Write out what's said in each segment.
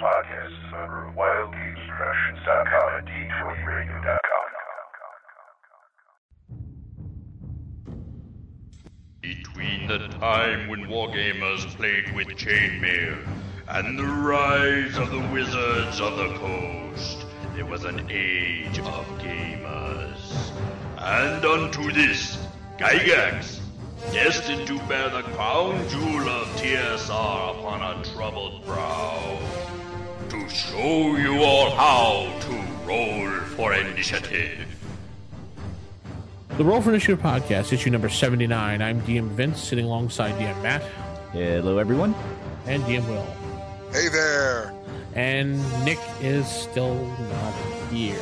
podcast is and D20Radio.com. Between the time when wargamers played with chainmail and the rise of the wizards of the coast, there was an age of gamers. And unto this, Gygax, destined to bear the crown jewel of TSR upon a troubled brow, to show you all how to roll for initiative. The Roll for Initiative podcast, issue number 79. I'm DM Vince, sitting alongside DM Matt Hello, everyone. and DM Will. Hey there. And Nick is still not here.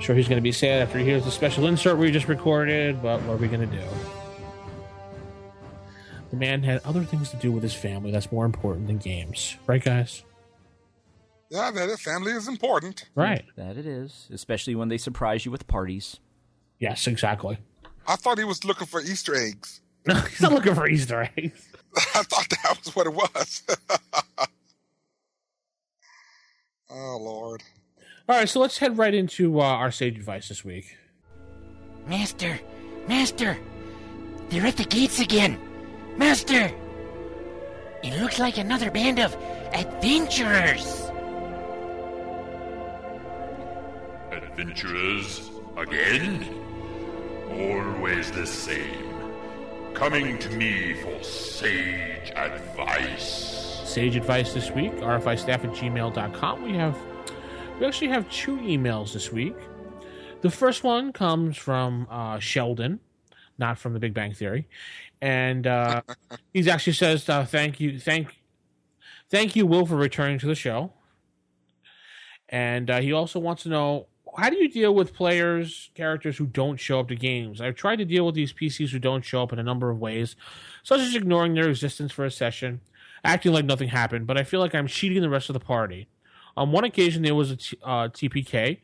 sure he's going to be sad after he hears the special insert we just recorded, but what are we going to do? The man had other things to do with his family that's more important than games. Right, guys? Yeah, that family is important. Right. That it is, especially when they surprise you with parties. Yes, exactly. I thought he was looking for Easter eggs. No, he's not looking for Easter eggs. I thought that was what it was. oh, Lord. All right, so let's head right into uh, our sage advice this week. Master! Master! They're at the gates again! Master! It looks like another band of adventurers! Adventurers again? Always the same. Coming to me for sage advice. Sage advice this week, RFI staff at gmail.com. We have we actually have two emails this week. The first one comes from uh, Sheldon, not from the Big Bang Theory, and uh, he actually says, uh, "Thank you, thank, thank you, Will, for returning to the show." And uh, he also wants to know how do you deal with players, characters who don't show up to games? I've tried to deal with these PCs who don't show up in a number of ways, such as ignoring their existence for a session, acting like nothing happened, but I feel like I'm cheating the rest of the party. On one occasion, there was a t- uh, TPK,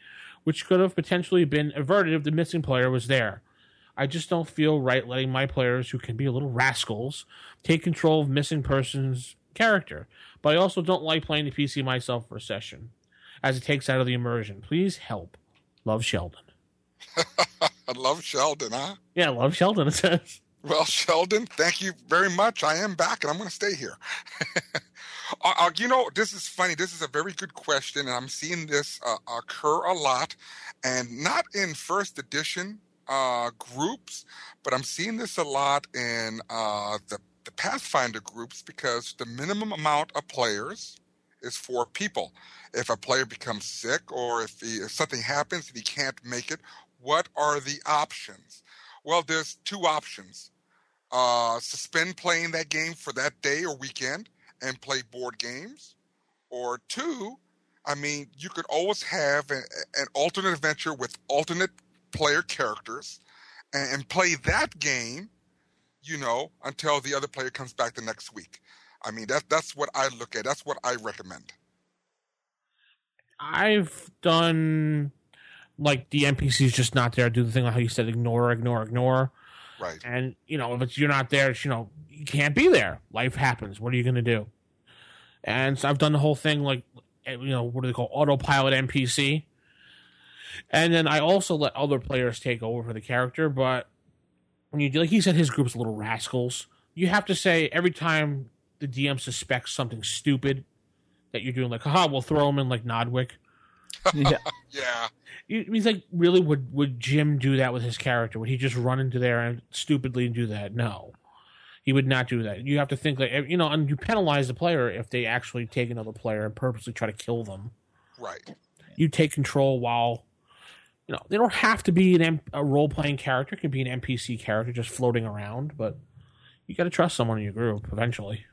which could have potentially been averted if the missing player was there. I just don't feel right letting my players, who can be a little rascals, take control of missing person's character. But I also don't like playing the PC myself for a session, as it takes out of the immersion. Please help. Love Sheldon. I love Sheldon, huh? Yeah, love Sheldon, it says. Well, Sheldon, thank you very much. I am back and I'm going to stay here. uh, uh, you know, this is funny. This is a very good question, and I'm seeing this uh, occur a lot, and not in first edition uh, groups, but I'm seeing this a lot in uh, the, the Pathfinder groups because the minimum amount of players is for people. If a player becomes sick or if, he, if something happens and he can't make it, what are the options? Well, there's two options. Uh, suspend playing that game for that day or weekend and play board games. Or two, I mean, you could always have a, an alternate adventure with alternate player characters and, and play that game, you know, until the other player comes back the next week. I mean, that, that's what I look at. That's what I recommend. I've done like the NPC's just not there. Do the thing like how you said, ignore, ignore, ignore. Right. And you know, if it's you're not there, it's, you know, you can't be there. Life happens. What are you going to do? And so I've done the whole thing like, eh, you know, what do they call autopilot NPC? And then I also let other players take over for the character. But when you do, like he said, his group's little rascals. You have to say every time the DM suspects something stupid that you're doing, like, haha, we'll throw him in like Nodwick. yeah. Yeah. He's like, really? Would would Jim do that with his character? Would he just run into there and stupidly do that? No, he would not do that. You have to think like you know, and you penalize the player if they actually take another player and purposely try to kill them. Right. You take control while you know they don't have to be an M- a role playing character. It could be an NPC character just floating around, but you got to trust someone in your group eventually.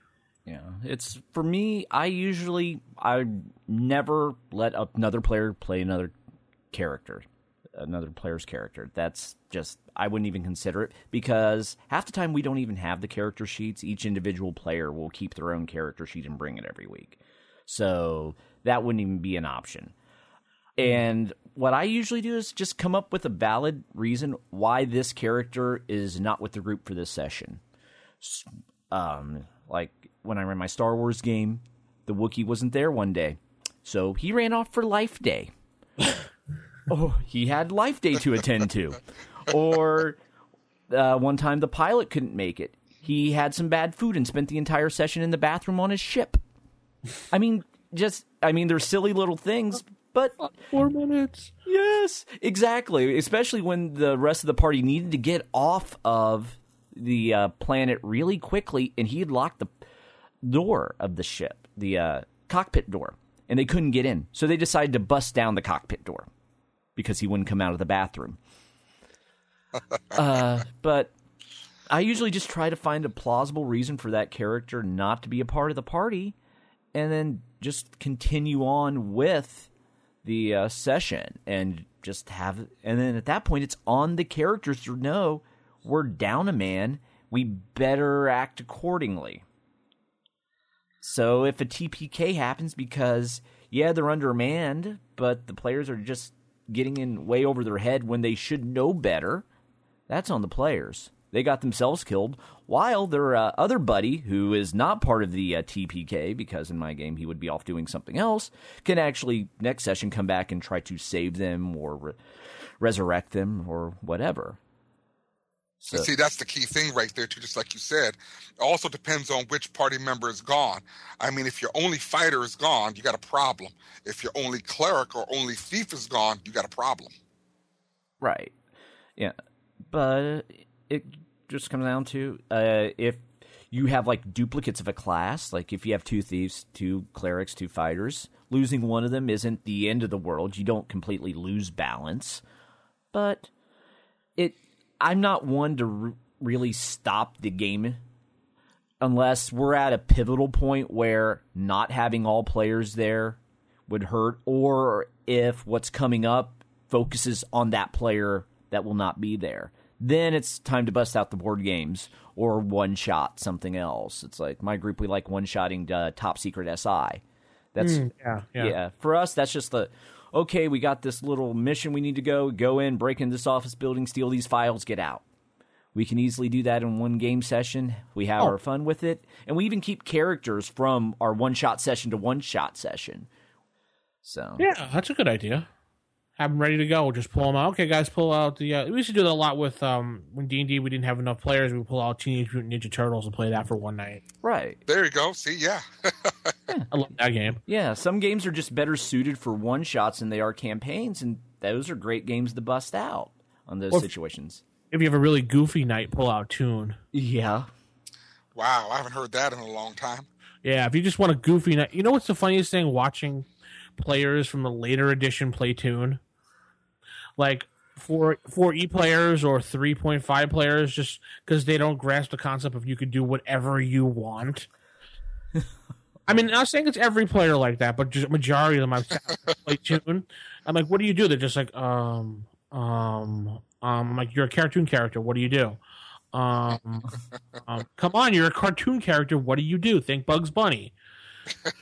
Yeah, it's for me. I usually I never let another player play another character, another player's character. That's just I wouldn't even consider it because half the time we don't even have the character sheets. Each individual player will keep their own character sheet and bring it every week, so that wouldn't even be an option. And what I usually do is just come up with a valid reason why this character is not with the group for this session. Um, like when I ran my Star Wars game, the Wookiee wasn't there one day, so he ran off for Life Day. oh, he had Life Day to attend to. Or uh, one time the pilot couldn't make it. He had some bad food and spent the entire session in the bathroom on his ship. I mean, just I mean, they're silly little things, but Four minutes. Yes, exactly. Especially when the rest of the party needed to get off of the uh, planet really quickly, and he had locked the door of the ship, the uh, cockpit door, and they couldn't get in. So they decided to bust down the cockpit door because he wouldn't come out of the bathroom. uh, but I usually just try to find a plausible reason for that character not to be a part of the party, and then just continue on with the uh, session and just have and then at that point it's on the characters to know we're down a man we better act accordingly so if a tpk happens because yeah they're undermanned but the players are just getting in way over their head when they should know better that's on the players they got themselves killed while their uh, other buddy, who is not part of the uh, TPK, because in my game he would be off doing something else, can actually next session come back and try to save them or re- resurrect them or whatever. So, see, that's the key thing right there, too. Just like you said, it also depends on which party member is gone. I mean, if your only fighter is gone, you got a problem. If your only cleric or only thief is gone, you got a problem. right, yeah, but it just comes down to uh, if you have like duplicates of a class, like if you have two thieves, two clerics, two fighters, losing one of them isn't the end of the world. You don't completely lose balance, but it. I'm not one to r- really stop the game unless we're at a pivotal point where not having all players there would hurt, or if what's coming up focuses on that player that will not be there. Then it's time to bust out the board games or one shot something else. It's like my group, we like one shotting uh, Top Secret SI. That's Mm, yeah, yeah. yeah. For us, that's just the okay. We got this little mission we need to go. Go in, break into this office building, steal these files, get out. We can easily do that in one game session. We have Oh. our fun with it, and we even keep characters from our one shot session to one shot session. So Yeah, that's a good idea. Have them ready to go. Just pull them out. Okay, guys, pull out the. Uh, we used to do that a lot with um when D and D we didn't have enough players. We pull out Teenage Mutant Ninja Turtles and play that for one night. right, There you go. See, yeah. I love that game. yeah. Some games are just better suited for one shots than they are campaigns, and those are great games to bust out on those Or- situations. If you have a really goofy night, pull out Toon. Yeah, wow, I haven't heard that in a long time. Yeah, if you just want a goofy night, you know what's the funniest thing? Watching players from the later edition play Toon, like four four E players or three point five players, just because they don't grasp the concept of you could do whatever you want. I mean, I'm not saying it's every player like that, but just majority of them I've seen play Toon. I'm like, what do you do? They're just like, um, um, um, I'm like, you're a cartoon character. What do you do? Um, um, come on, you're a cartoon character. What do you do? Think Bugs Bunny.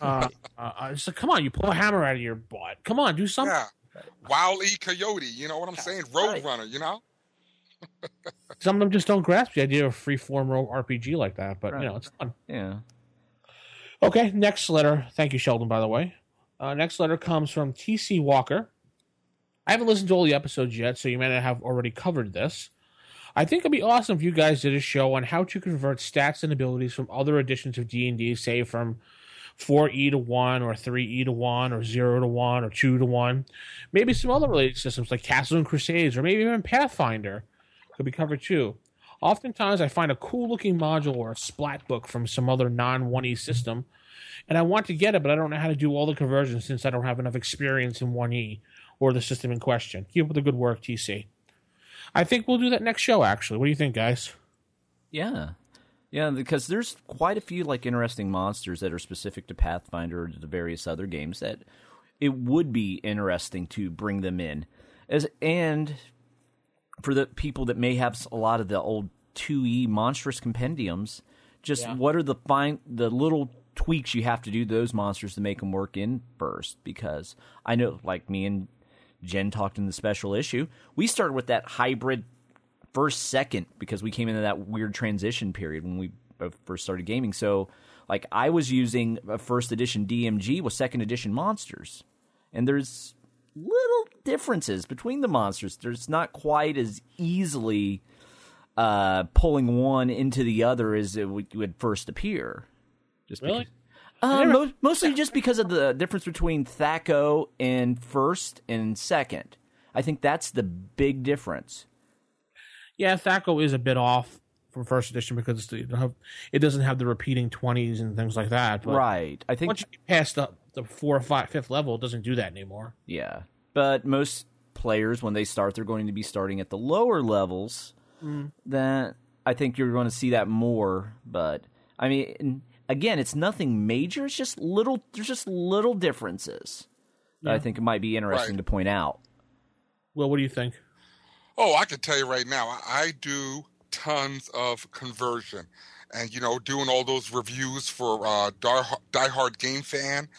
Uh, uh, it's like, come on, you pull a hammer out of your butt. Come on, do something. Yeah. Wile E. Coyote, you know what I'm saying? right. Roadrunner, you know? Some of them just don't grasp the idea of free form RPG like that, but Right. you know, it's fun. yeah. Okay, next letter. Thank you, Sheldon, by the way. Uh, next letter comes from TC Walker. I haven't listened to all the episodes yet, so you may not have already covered this. I think it'd be awesome if you guys did a show on how to convert stats and abilities from other editions of D&D, say from 4E to 1 or 3E to 1 or 0 to 1 or 2 to 1. Maybe some other related systems like Castle and Crusades or maybe even Pathfinder could be covered too. Oftentimes, I find a cool looking module or a splat book from some other non 1E system, and I want to get it, but I don't know how to do all the conversions since I don't have enough experience in 1E or the system in question. Keep up the good work, TC. I think we'll do that next show, actually. What do you think, guys? Yeah. Yeah, because there's quite a few like interesting monsters that are specific to Pathfinder or to the various other games that it would be interesting to bring them in. As and for the people that may have a lot of the old 2e monstrous compendiums, just Yeah. what are the fine the little tweaks you have to do to those monsters to make them work in burst because I know like me and Jen talked in the special issue, we started with that hybrid first second because we came into that weird transition period when we first started gaming. So Like I was using a first edition DMG with second edition monsters, and there's little differences between the monsters. There's not quite as easily uh, pulling one into the other as it would, would first appear. Just Really? because- uh, mo- mostly just because of the difference between THAC0 and first and second. I think that's the big difference. Yeah, THAC0 is a bit off from first edition because it doesn't have- it doesn't have the repeating twenties and things like that. But right. I think once you get past the the four or five fifth level, doesn't do that anymore. Yeah. But most players, when they start, they're going to be starting at the lower levels. That I think you're going to see that more. But I mean, again, it's nothing major. It's just little. There's just little differences that I think it might be interesting Right. to point out. Well, what do you think? Oh, I can tell you right now, I I do tons of conversion, and you know, doing all those reviews for uh, Die, Die Hard Game Fan,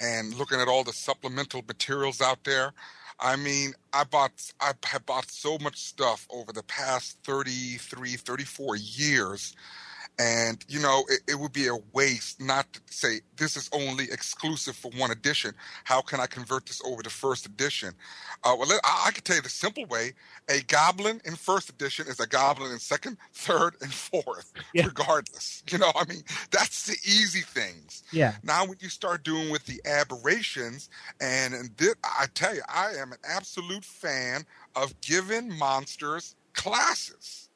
and looking at all the supplemental materials out there. I mean, I bought I have bought so much stuff over the past 33, 34 years. And you know, it, it would be a waste not to say this is only exclusive for one edition. How can I convert this over to first edition? Uh, well, let- I, I can tell you the simple way: a goblin in first edition is a goblin in second, third, and fourth, Yeah. regardless. You know, I mean, that's the easy things. Yeah, Now, when you start doing with the aberrations, and, and I tell you, I am an absolute fan of giving monsters classes.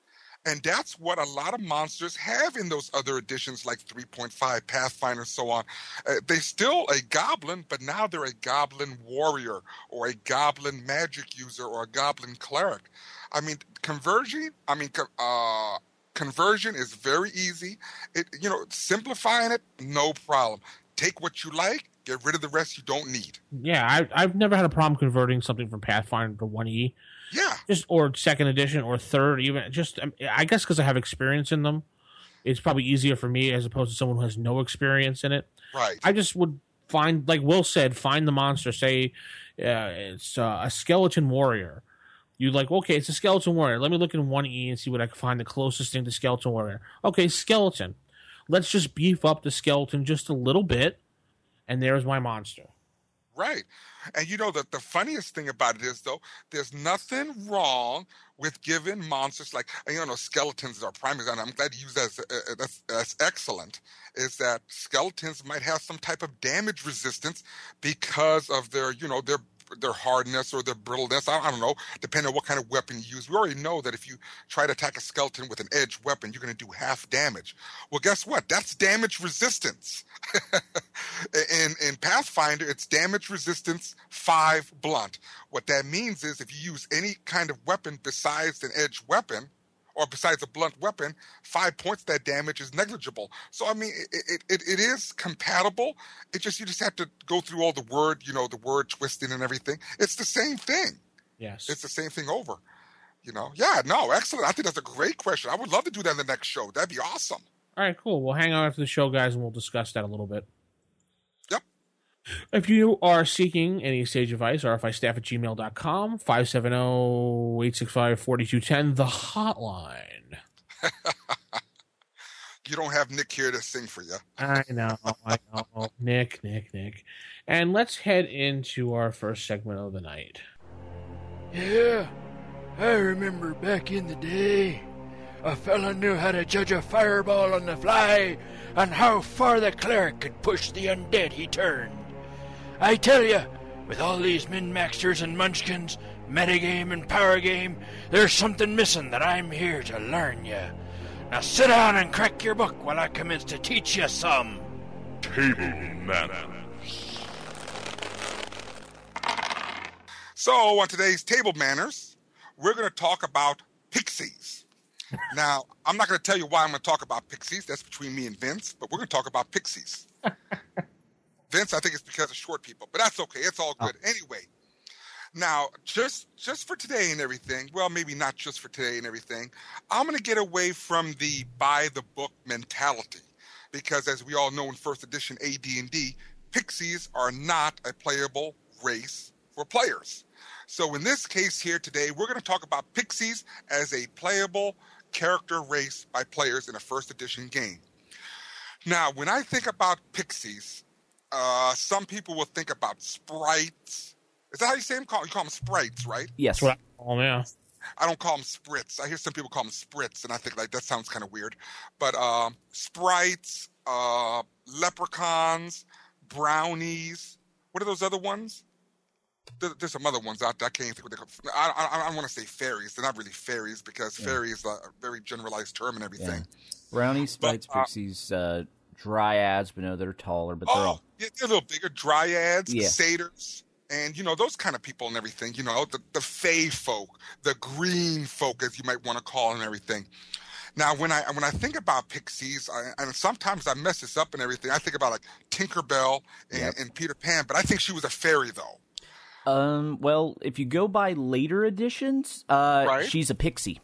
And that's what a lot of monsters have in those other editions, like 3.5, Pathfinder, so on. Uh, they're still a goblin, but now they're a goblin warrior, or a goblin magic user, or a goblin cleric. I mean, conversion. I mean, uh, conversion is very easy. It, you know, simplifying it, no problem. Take what you like, get rid of the rest you don't need. yeah. I, I've never had a problem converting something from Pathfinder to one E, Yeah, just or second edition or third. Even just, um, I guess because I have experience in them, it's probably easier for me as opposed to someone who has no experience in it. right. I just would find, like Will said, find the monster. Say uh, it's uh, a skeleton warrior. You like, okay, it's a skeleton warrior. Let me look in one E and see what I can find the closest thing to skeleton warrior. Okay, skeleton. Let's just beef up the skeleton just a little bit, and there's my monster. Right. And you know that the funniest thing about it is though, there's nothing wrong with giving monsters like you know skeletons are primaries, and I'm glad you use that as, uh, that's, that's excellent. Is that skeletons might have some type of damage resistance because of their you know their their hardness or their brittleness. I, I don't know, depending on what kind of weapon you use. We already know that if you try to attack a skeleton with an edge weapon, you're going to do half damage. Well, guess what? That's damage resistance. in in Pathfinder, it's damage resistance five blunt. What that means is if you use any kind of weapon besides an edge weapon, or besides a blunt weapon, five points of that damage is negligible. So I mean, it, it, it, it is compatible. It just you just have to go through all the word, you know, the word twisting and everything. It's the same thing. Yes. It's the same thing over. You know, yeah, no, excellent. I think that's a great question. I would love to do that in the next show. That'd be awesome. All right, cool. We'll hang out after the show, guys, and we'll discuss that a little bit. Yep. If you are seeking any sage advice, rfistaff at gmail.com, 570-865-4210, the hotline. You don't have Nick here to sing for you. I know, I know. Nick, Nick, Nick. And let's head into our first segment of the night. Yeah, I remember back in the day, a fella knew how to judge a fireball on the fly and how far the cleric could push the undead he turned. I tell you, with all these min-maxers and munchkins, metagame and power game, there's something missing that I'm here to learn you. Now sit down and crack your book while I commence to teach you some. Table manners. So, on today's Table Manners, we're going to talk about pixies. now, I'm not going to tell you why I'm going to talk about pixies. That's between me and Vince, but we're going to talk about pixies. Vince, I think it's because of short people, but that's okay. It's all oh. good. Anyway, now just just for today and everything, well, maybe not just for today and everything, I'm going to get away from the buy the book mentality because as we all know in first edition AD&D, pixies are not a playable race for players. So in this case here today, we're going to talk about pixies as a playable character race by players in a first edition game. Now, when I think about pixies, uh, some people will think about sprites. Is that how you say them? Call you call them sprites, right? Yes. That's what I call 'em, yeah. I don't call them spritz. I hear some people call them spritz, and I think like that sounds kind of weird. But um, sprites, uh, leprechauns, brownies. What are those other ones? There, there's some other ones out there. I can't even think what they call. I, I, I don't want to say fairies. They're not really fairies because fairy is a, a very generalized term and everything. Brownies, sprites, But, uh, pixies, uh, dryads, but no, they're taller, but they're Oh, all. yeah, they're a little bigger. Dryads, Yeah. satyrs, and you know those kind of people and everything. You know the the fey folk, the green folk, as you might want to call, and everything. Now, when I when I think about pixies, I, and sometimes I mess this up and everything, I think about like Tinkerbell and, Yep. and Peter Pan, but I think she was a fairy though. Um, well, if you go by later editions, uh, Right. she's a pixie.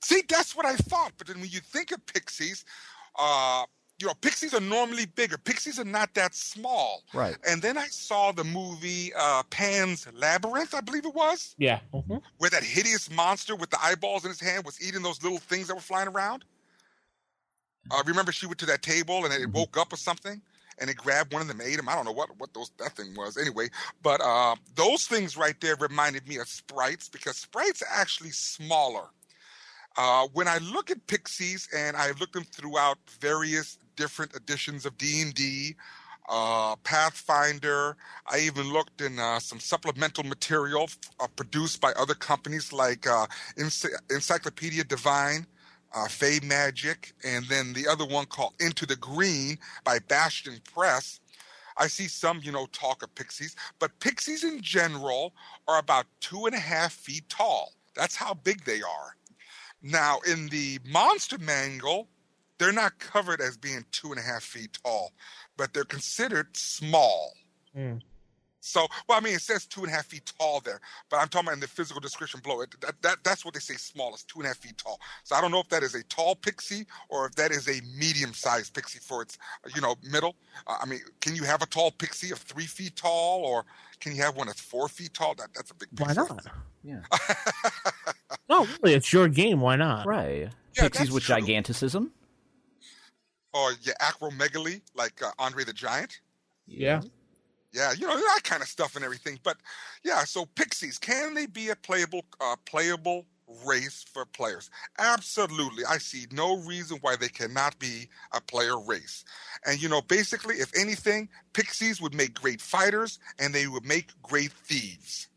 See, that's what I thought. But then when you think of pixies, uh, you know, pixies are normally bigger. Pixies are not that small. Right. And then I saw the movie uh, Pan's Labyrinth, I believe it was. Yeah. mhm. where that hideous monster with the eyeballs in his hand was eating those little things that were flying around. Uh, remember, she went to that table and it woke up or something, and it grabbed one of them, ate him. I don't know what what those that thing was. Anyway, but uh, those things right there reminded me of sprites because sprites are actually smaller. Uh, when I look at pixies, and I looked them throughout various different editions of D and D, uh, Pathfinder. I even looked in uh, some supplemental material uh, produced by other companies like uh, Ency- Encyclopedia Divine, uh, Fey Magic, and then the other one called Into the Green by Bastion Press. I see some, you know, talk of pixies, but pixies in general are about two and a half feet tall. That's how big they are. Now, in the Monster Manual, they're not covered as being two and a half feet tall, but they're considered small. Mm. So, well, I mean, it says two and a half feet tall there, but I'm talking about in the physical description below. It, that, that, that's what they say small is two and a half feet tall. So I don't know if that is a tall pixie or if that is a medium-sized pixie for its, you know, middle. Uh, I mean, can you have a tall pixie of three feet tall, or can you have one that's four feet tall? That that's a big. Why not? Yeah. No, really, it's your game. Why not? Right. Yeah, Pixies with true. giganticism. or yeah, acromegaly, like uh, Andre the Giant. Yeah. Yeah, you know that kind of stuff and everything. But yeah, so pixies can they be a playable uh, playable race for players? Absolutely. I see no reason why they cannot be a player race. And you know, basically, if anything, pixies would make great fighters and they would make great thieves.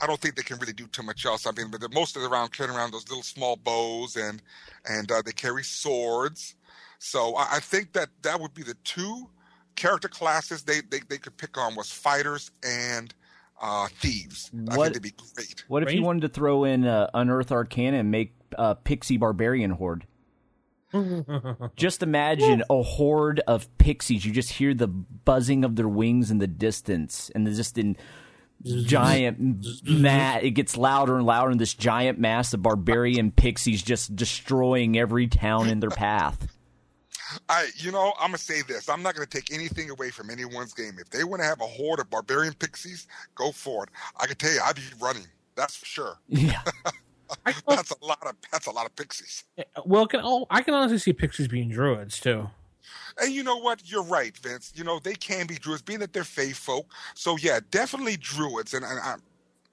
I don't think they can really do too much else. I mean, but they're most of the around carrying around those little small bows and and uh, they carry swords. So I, I think that that would be the two character classes they, they, they could pick on was fighters and uh, thieves. I What- think they'd be great. What if you wanted to throw in uh, Unearth Arcana and make uh, Pixie Barbarian Horde? Just imagine a horde of pixies. You just hear the buzzing of their wings in the distance, and they're just in giant mass. It gets louder and louder, and this giant mass of barbarian pixies just destroying every town in their path. I, you know, I'm gonna say this. I'm not gonna take anything away from anyone's game. If they want to have a horde of barbarian pixies, go for it. I can tell you, I'd be running. That's for sure. Yeah, That's a lot of that's a lot of pixies. Eh, well, can, oh, I can honestly see pixies being druids too. And you know what? You're right, Vince. You know they can be druids, being that they're fae folk. So yeah, definitely druids. And, and I,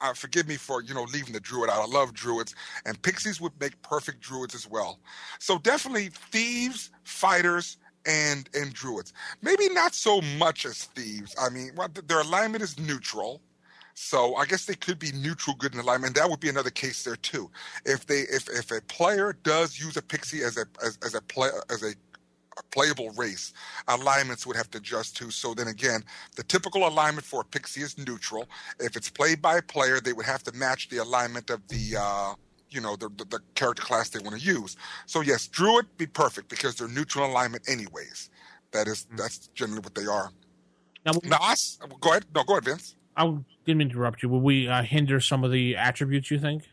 uh, forgive me for you know leaving the druid out. I love druids, and pixies would make perfect druids as well. So definitely thieves, fighters, and and druids. Maybe not so much as thieves. I mean, well, th- their alignment is neutral. So I guess they could be neutral, good in alignment. That would be another case there too. If they, if if a player does use a pixie as a as, as a play as a playable race, alignments would have to adjust to. So then again, the typical alignment for a pixie is neutral. If it's played by a player, they would have to match the alignment of the, uh, you know, the, the, the character class they want to use. So yes, druid be perfect because they're neutral alignment anyways. That is that's generally what they are. Now, Now, I go ahead. No, go ahead, Vince. I didn't interrupt you. Will we uh, hinder some of the attributes? You think?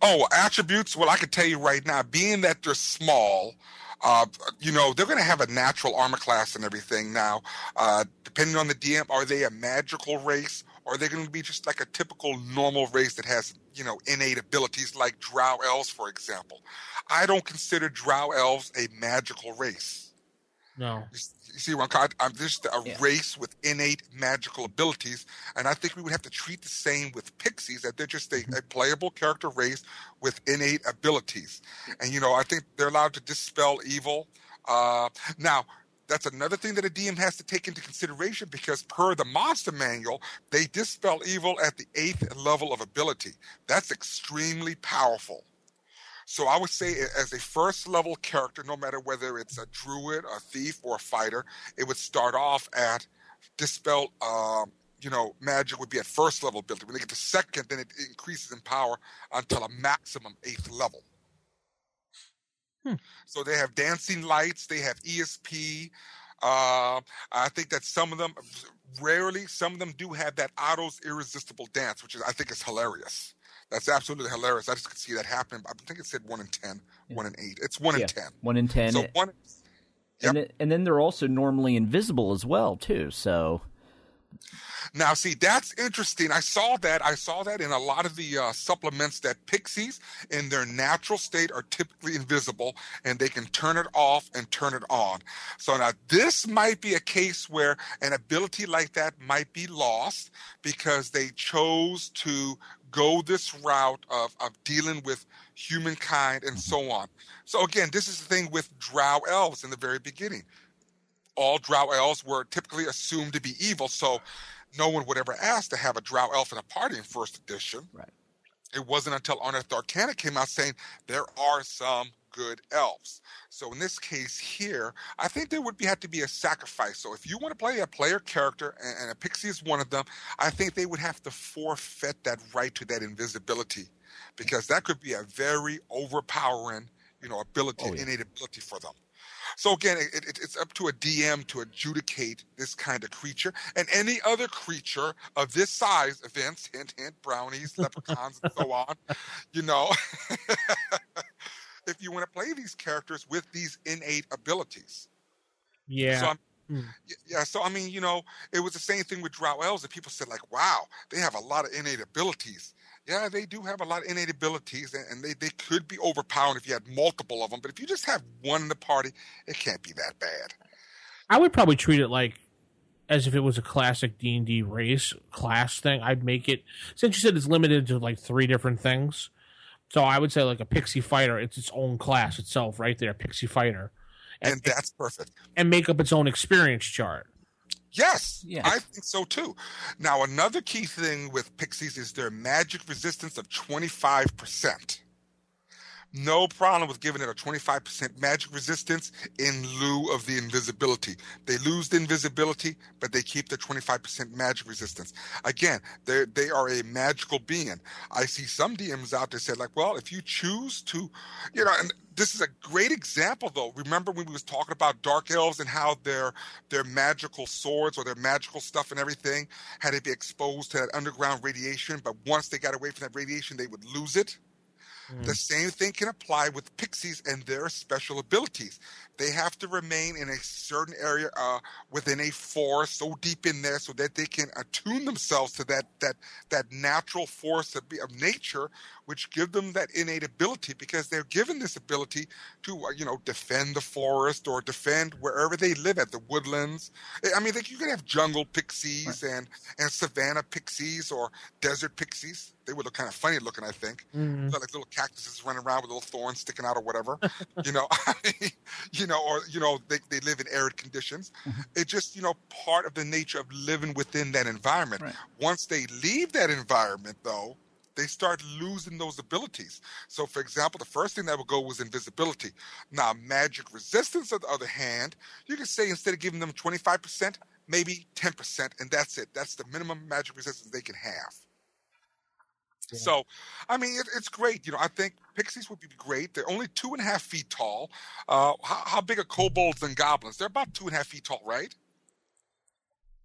Oh, attributes. Well, I can tell you right now, being that they're small, uh, you know, they're going to have a natural armor class and everything. Now, uh, depending on the DM, are they a magical race or are they going to be just like a typical normal race that has, you know, innate abilities like drow elves, for example? I don't consider drow elves a magical race. No. You, see, I'm, I'm just a Yeah. race with innate magical abilities, and I think we would have to treat the same with pixies that they're just a, Mm-hmm. a playable character race with innate abilities, and you know I think they're allowed to dispel evil. Uh, now. That's another thing that a DM has to take into consideration because, per the monster manual, they dispel evil at the eighth level of ability. That's extremely powerful. So I would say as a first level character, no matter whether it's a druid, a thief, or a fighter, it would start off at dispel. Um, you know, magic would be at first level ability. When they get to second, then it increases in power until a maximum eighth level. So they have dancing lights. They have ESP. Uh, I think that some of them, rarely, some of them do have that Otto's irresistible dance, which is I think is hilarious. That's absolutely hilarious. I just could see that happening. I think it said one in ten, one in eight. It's one Yeah, in ten. One in ten. So one. and, then, and then they're also normally invisible as well, too. So Now, see, that's interesting. I saw that. I saw that in a lot of the uh, supplements that pixies, in their natural state, are typically invisible, and they can turn it off and turn it on. So now, this might be a case where an ability like that might be lost because they chose to go this route of, of dealing with humankind and mm-hmm. so on. So again, this is the thing with drow elves in the very beginning all drow elves were typically assumed to be evil, so no one would ever ask to have a drow elf in a party in first edition. Right. It wasn't until Unearthed Arcana came out saying there are some good elves. So in this case here, I think there would be have to be a sacrifice. So if you want to play a player character, and, and a pixie is one of them, I think they would have to forfeit that right to that invisibility, because that could be a very overpowering, you know, ability, Oh, yeah. innate ability for them. So again, it, it, it's up to a DM to adjudicate this kind of creature and any other creature of this size. Events, hint, hint, brownies, leprechauns, and so on. You know, if you want to play these characters with these innate abilities. Yeah. So Hmm. yeah. So I mean, you know, it was the same thing with Drow elves, and people said like, "Wow, they have a lot of innate abilities." Yeah, they do have a lot of innate abilities, and, and they, they could be overpowering if you had multiple of them. But if you just have one in the party, it can't be that bad. I would probably treat it like as if it was a classic D and D race class thing. I'd make it since you said it's limited to like three different things. So I would say like a pixie fighter, it's its own class itself, right there, pixie fighter, And that's perfect. and make up its own experience chart. Yes, Yeah. I think so too. Now, another key thing with pixies is their magic resistance of 25%. No problem with giving it a 25% magic resistance in lieu of the invisibility. They lose the invisibility, but they keep the 25% magic resistance. Again, they are a magical being. I see some DMs out there say like, well, if you choose to, you know, and this is a great example though. Remember when we was talking about dark elves and how their their magical swords or their magical stuff and everything had to be exposed to that underground radiation, but once they got away from that radiation, they would lose it. The same thing can apply with pixies and their special abilities. They have to remain in a certain area uh, within a forest, so deep in there, so that they can attune themselves to that that that natural force of, of nature, which give them that innate ability because they're given this ability to uh, you know defend the forest or defend wherever they live at the woodlands. I mean, like you can have jungle pixies and and savanna pixies or desert pixies. They would look kind of funny looking, I think. Mhm. Look like little cactuses running around with little thorns sticking out or whatever. you know, you know, or you know, they, they live in arid conditions. It's just you know part of the nature of living within that environment. Right. Once they leave that environment, though, they start losing those abilities. So, for example, the first thing that would go was invisibility. Now, magic resistance, on the other hand, you could say instead of giving them 25%, maybe 10%, and that's it. That's the minimum magic resistance they can have. So, I mean, it, it's great. You know, I think pixies would be great. They're only two and a half feet tall. Uh, how, how big are kobolds and goblins? They're about two and a half feet tall, right?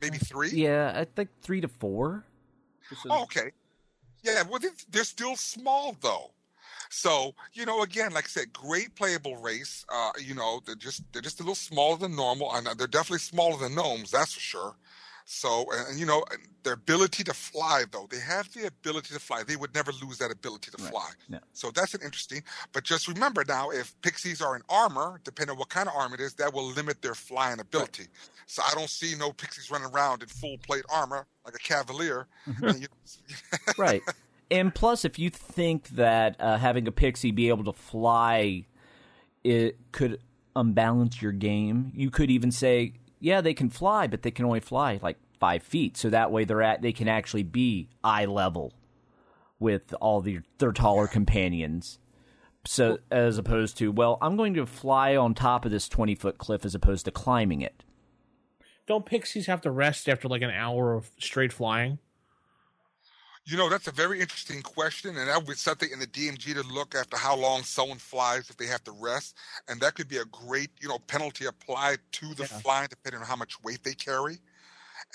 Maybe three? yeah, I think three to four. Oh, okay. Yeah, well, they- they're still small though. So you know, again, like I said, great playable race. Uh, you know, they're just they're just a little smaller than normal, and they're definitely smaller than gnomes. That's for sure. So, and, you know, their ability to fly, though, they have the ability to fly. They would never lose that ability to Right. fly. Yeah. So that's an interesting. But just remember now, if pixies are in armor, depending on what kind of armor it is, that will limit their flying ability. So I don't see no pixies running around in full plate armor like a cavalier. And you- right. And plus, if you think that uh, having a pixie be able to fly, it could unbalance your game. You could even say, yeah, they can fly, but they can only fly like five feet. So that way, they're at they can actually be eye level with all the, their taller companions. So as opposed to, well, I'm going to fly on top of this twenty foot cliff as opposed to climbing it. Don't pixies have to rest after like an hour of straight flying? You know, that's a very interesting question, and that would be something in the DMG to look after how long someone flies if they have to rest, and that could be a great, you know, penalty applied to the Yeah. flying depending on how much weight they carry.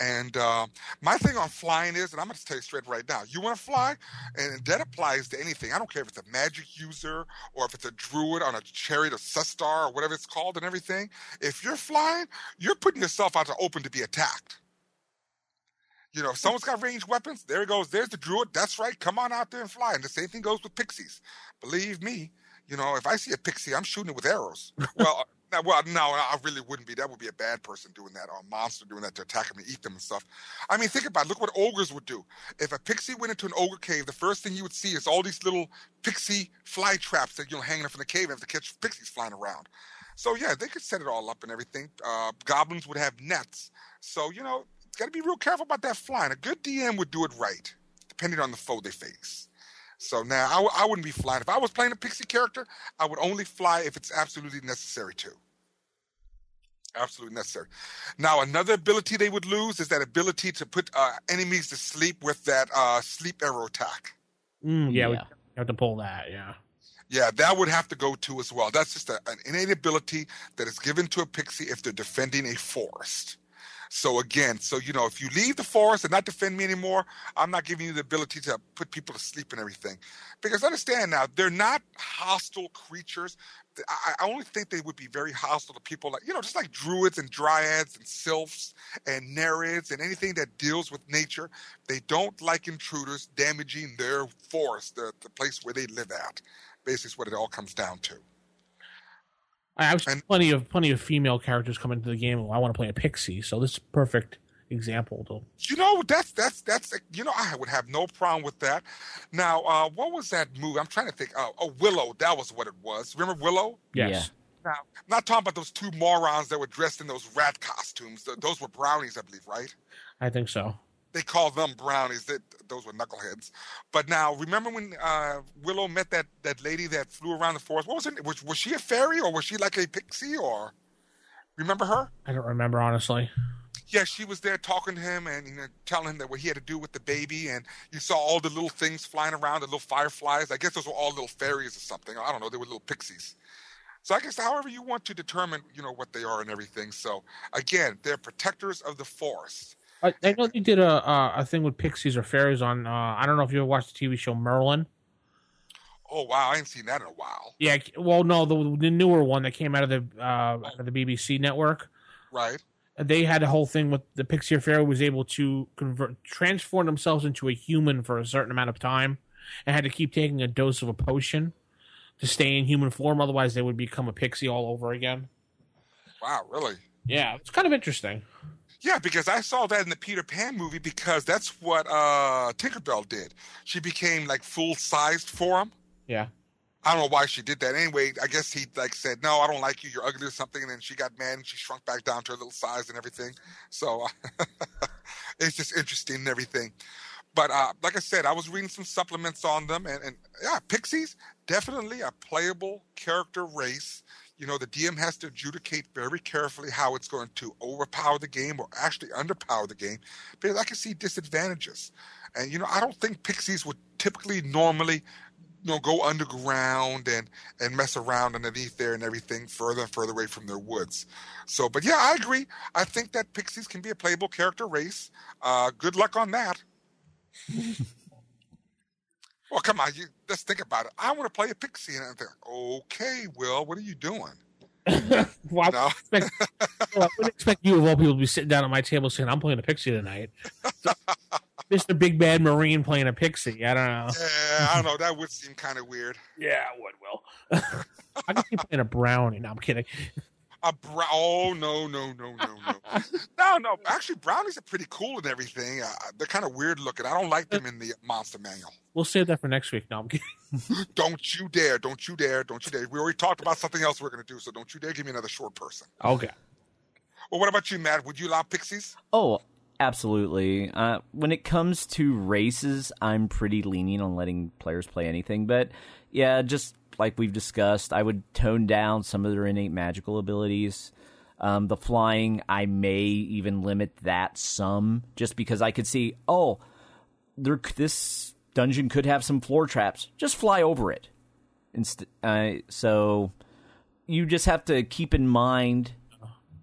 And uh, my thing on flying is, and I'm going to tell you straight right now, you want to fly, and that applies to anything. I don't care if it's a magic user or if it's a druid on a chariot of Sustarre or whatever it's called and everything. If you're flying, you're putting yourself out to open to be attacked. You know, if someone's got ranged weapons, there he goes. There's the druid. That's right. Come on out there and fly. And the same thing goes with pixies. Believe me, you know, if I see a pixie, I'm shooting it with arrows. well, no, well, no, I really wouldn't be. That would be a bad person doing that or a monster doing that to attack them and eat them and stuff. I mean, think about it. Look what ogres would do. If a pixie went into an ogre cave, the first thing you would see is all these little pixie fly traps that you know hanging up in the cave and have to catch pixies flying around. So yeah, they could set it all up and everything. Uh, goblins would have nets. So you know, got to be real careful about that flying. A good DM would do it right, depending on the foe they face. So now I w- I wouldn't be flying. If I was playing a pixie character, I would only fly if it's absolutely necessary to. Absolutely necessary. Now another ability they would lose is that ability to put uh, enemies to sleep with that uh, sleep arrow attack. Mm, yeah, we have to pull that. Yeah. Yeah, that would have to go too as well. That's just a, an innate ability that is given to a pixie if they're defending a forest. So again, so you know, if you leave the forest and not defend me anymore, I'm not giving you the ability to put people to sleep and everything. Because understand now, they're not hostile creatures. I, I only think they would be very hostile to people like you know, just like druids and dryads and sylphs and nereids and anything that deals with nature. They don't like intruders damaging their forest, the, the place where they live at. Basically, is what it all comes down to. I, I've And- plenty of plenty of female characters come into the game. I want to play a pixie, so this is a perfect example. To, You know, that's that's that's you know, I would have no problem with that. Now, uh, what was that movie? I'm trying to think. Oh, oh, Willow. That was what it was. Remember Willow? yes. Now, I'm not talking about those two morons that were dressed in those rat costumes. Those were brownies, I believe, right? I think so. They called them brownies. That those were knuckleheads. But now, remember when uh, Willow met that that lady that flew around the forest? What was it? Was, was she a fairy or was she like a pixie? Or remember her? I don't remember honestly. yeah, she was there talking to him and you know, telling him that what he had to do with the baby, and you saw all the little things flying around, the little fireflies. I guess those were all little fairies or something. I don't know. They were little pixies. So I guess however you want to determine, you know, what they are and everything. So again, they're protectors of the forest. I, I know they did a uh, a thing with pixies or fairies on. Uh, I don't know if you ever watched the TV show Merlin. Oh wow, I ain't seen that in a while. Yeah, well, no, the, the newer one that came out of the uh, out of the BBC network. Right? They had a whole thing with the pixie or fairy was able to convert transform themselves into a human for a certain amount of time, and had to keep taking a dose of a potion to stay in human form. Otherwise, they would become a pixie all over again. Wow, really? Yeah, it's kind of interesting. Yeah, because I saw that in the Peter Pan movie because that's what uh, Tinkerbell did. She became like full sized for him. Yeah. I don't know why she did that. Anyway, I guess he like said, "No, I don't like you. You're ugly or something." And then she got mad and she shrunk back down to her little size and everything. So it's just interesting and everything. But uh, like I said, I was reading some supplements on them, and, and yeah, pixies definitely a playable character race. You know, the DM has to adjudicate very carefully how it's going to overpower the game or actually underpower the game, because I can see disadvantages. And you know, I don't think pixies would typically normally you know go underground and and mess around underneath there and everything further and further away from their woods. So but yeah i agree. I think that pixies can be a playable character race. Uh good luck on that well come on you let's think about it i want to play a pixie and i'm there okay will what are you doing well, I, wouldn't expect, well, I wouldn't expect you of all people to be sitting down at my table saying, "I'm playing a pixie tonight." So, Mr. Big Bad Marine playing a pixie. I don't know. Yeah, I don't know. That would seem kind of weird. Yeah, would will. I can see playing a brownie. No, I'm kidding. A brown? Oh no, no, no, no, no, no, no. Actually, brownies are pretty cool and everything. Uh, they're kind of weird looking. I don't like them in the monster manual. We'll save that for next week. No, I'm kidding. Don't you dare! Don't you dare! Don't you dare! We already talked about something else we're going to do, so don't you dare give me another short person. Okay. Well, what about you, Matt? Would you allow pixies? Oh, absolutely. Uh, when it comes to races, I'm pretty lenient on letting players play anything. But yeah, just like we've discussed, I would tone down some of their innate magical abilities. Um, the flying, I may even limit that some, just because I could see, oh, there, this dungeon could have some floor traps. Just fly over it. Inst- uh, so you just have to keep in mind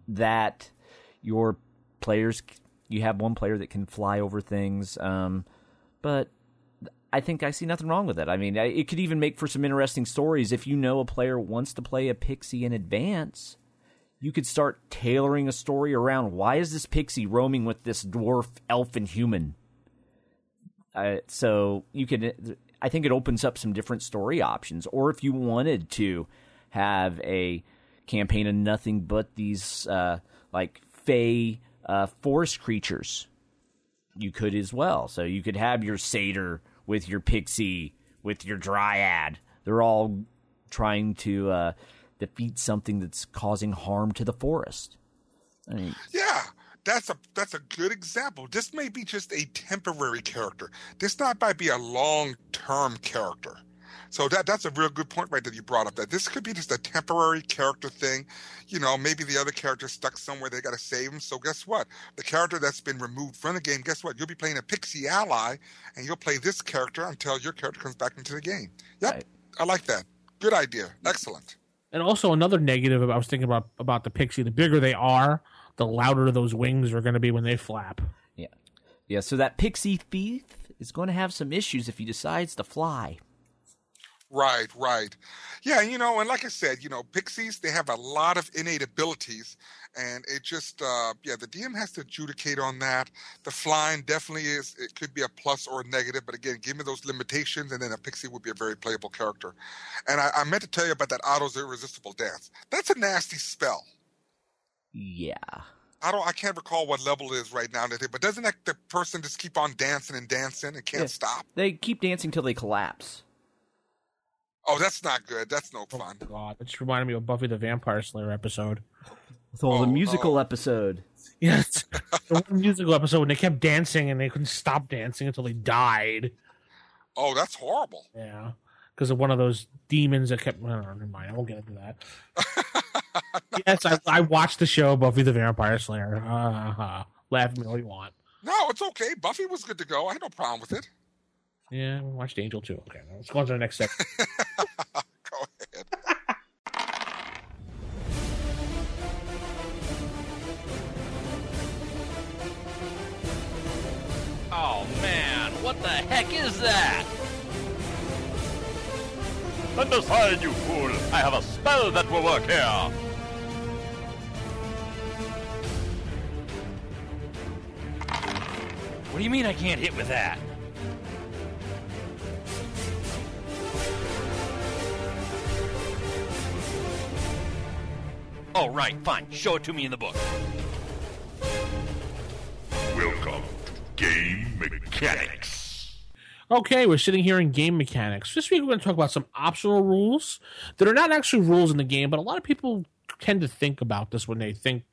that your players you have one player that can fly over things um, but i think i see nothing wrong with it i mean it could even make for some interesting stories. If you know a player wants to play a pixie in advance you could start tailoring a story around why is this pixie roaming with this dwarf elf and human? Uh, so you could i think it opens up some different story options. Or if you wanted to have a campaign of nothing but these uh, like fey uh, forest creatures you could as well. So you could have your satyr with your pixie with your dryad they're all trying to uh, defeat something that's causing harm to the forest I mean, Yeah, that's a that's a good example. This may be just a temporary character. This not might be a long term character. So that that's a real good point right that you brought up. That this could be just a temporary character thing. You know, maybe the other character's stuck somewhere. They got to save him. So guess what? The character that's been removed from the game. Guess what? You'll be playing a pixie ally, and you'll play this character until your character comes back into the game. Yep, Right. I like that. Good idea. Excellent. And also another negative I was thinking about about the pixie. The bigger they are, the louder those wings are going to be when they flap. yeah yeah so that pixie thief is going to have some issues if he decides to fly Right, right. Yeah, you know, and like I said, you know, pixies, they have a lot of innate abilities. And it just, uh, yeah, the DM has to adjudicate on that. The flying definitely is, it could be a plus or a negative. But again, give me those limitations, and then a pixie would be a very playable character. And I, I meant to tell you about that Otto's Irresistible Dance. That's a nasty spell. yeah I don't, I can't recall what level it is right now, but doesn't that the person just keep on dancing and dancing and can't Yeah. stop? they keep dancing till they collapse Oh, that's not good. That's no fun. Oh God, that just reminded me of Buffy the Vampire Slayer episode. so the Oh, musical oh. episode Yes, the one musical episode when they kept dancing and they couldn't stop dancing until they died. Oh, that's horrible. Yeah, because of one of those demons that kept. Oh, never mind. I won't get into that. yes, I, I watched the show Buffy the Vampire Slayer. Uh-huh. laugh at me all you want. No, it's okay. Buffy was good to go. I had no problem with it. Yeah, I watched Angel too. Okay, let's go on to the next section. Go ahead. Oh man, what the heck is that? Stand aside, you fool! I have a spell that will work here! What do you mean I can't hit with that? Oh, right, fine. Show it to me in the book. Welcome to Game Mechanics. Okay, we're sitting here in game mechanics. This week we're going to talk about some optional rules that are not actually rules in the game, but a lot of people tend to think about this when they think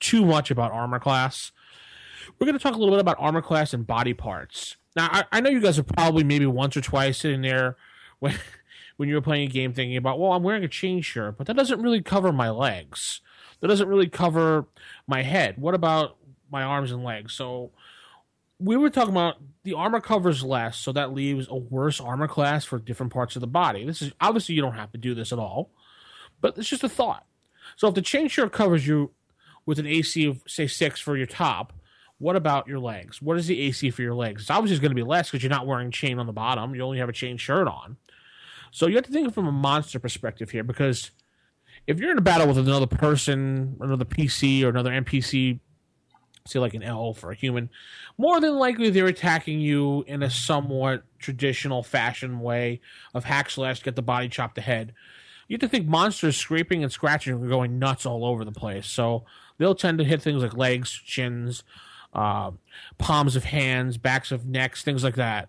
too much about armor class. We're going to talk a little bit about armor class and body parts. Now, I, I know you guys are probably maybe once or twice sitting there when when you were playing a game thinking about, well, I'm wearing a chain shirt, but that doesn't really cover my legs. That doesn't really cover my head. What about my arms and legs? So we were talking about the armor covers less, so that leaves a worse armor class for different parts of the body. This is obviously you don't have to do this at all, but it's just a thought. So if the chain shirt covers you with an AC of say six for your top, what about your legs? What is the AC for your legs? It's obviously going to be less because you're not wearing chain on the bottom. You only have a chain shirt on. So you have to think from a monster perspective here because if you're in a battle with another person, another PC, or another NPC, say like an elf or a human, more than likely they're attacking you in a somewhat traditional fashion way of hack slash, get the body, chop the head. You have to think monsters scraping and scratching are going nuts all over the place. So they'll tend to hit things like legs, shins, uh, palms of hands, backs of necks, things like that.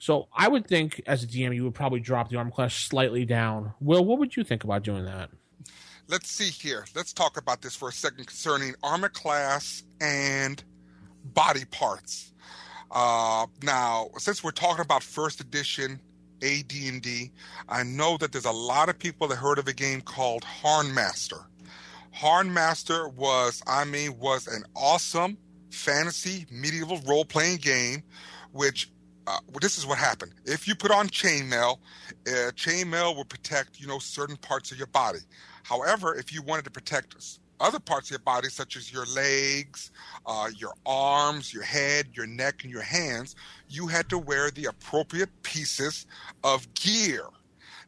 So I would think, as a DM, you would probably drop the arm class slightly down. Will, what would you think about doing that? let's see here. Let's talk about this for a second concerning armor class and body parts. Uh, now, since we're talking about first edition AD&D, I know that there's a lot of people that heard of a game called Harnmaster. Harnmaster was, I mean, was an awesome fantasy medieval role-playing game, which uh, well, this is what happened. If you put on chainmail, uh, chainmail will protect, you know, certain parts of your body. However, if you wanted to protect other parts of your body, such as your legs, uh, your arms, your head, your neck, and your hands, you had to wear the appropriate pieces of gear.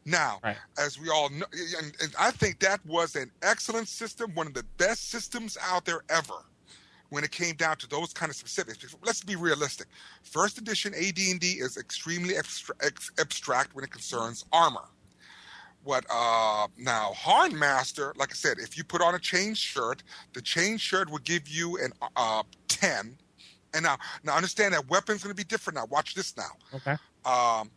Now, Right. as we all know, and, and I think that was an excellent system, one of the best systems out there ever. When it came down to those kind of specifics, let's be realistic. First edition AD&D is extremely abstra- ex- abstract when it concerns armor what uh now Harnmaster, like I said, if you put on a chain shirt, the chain shirt will give you an uh 10. And now now understand that weapon's gonna be different now. Watch this now. Okay. Um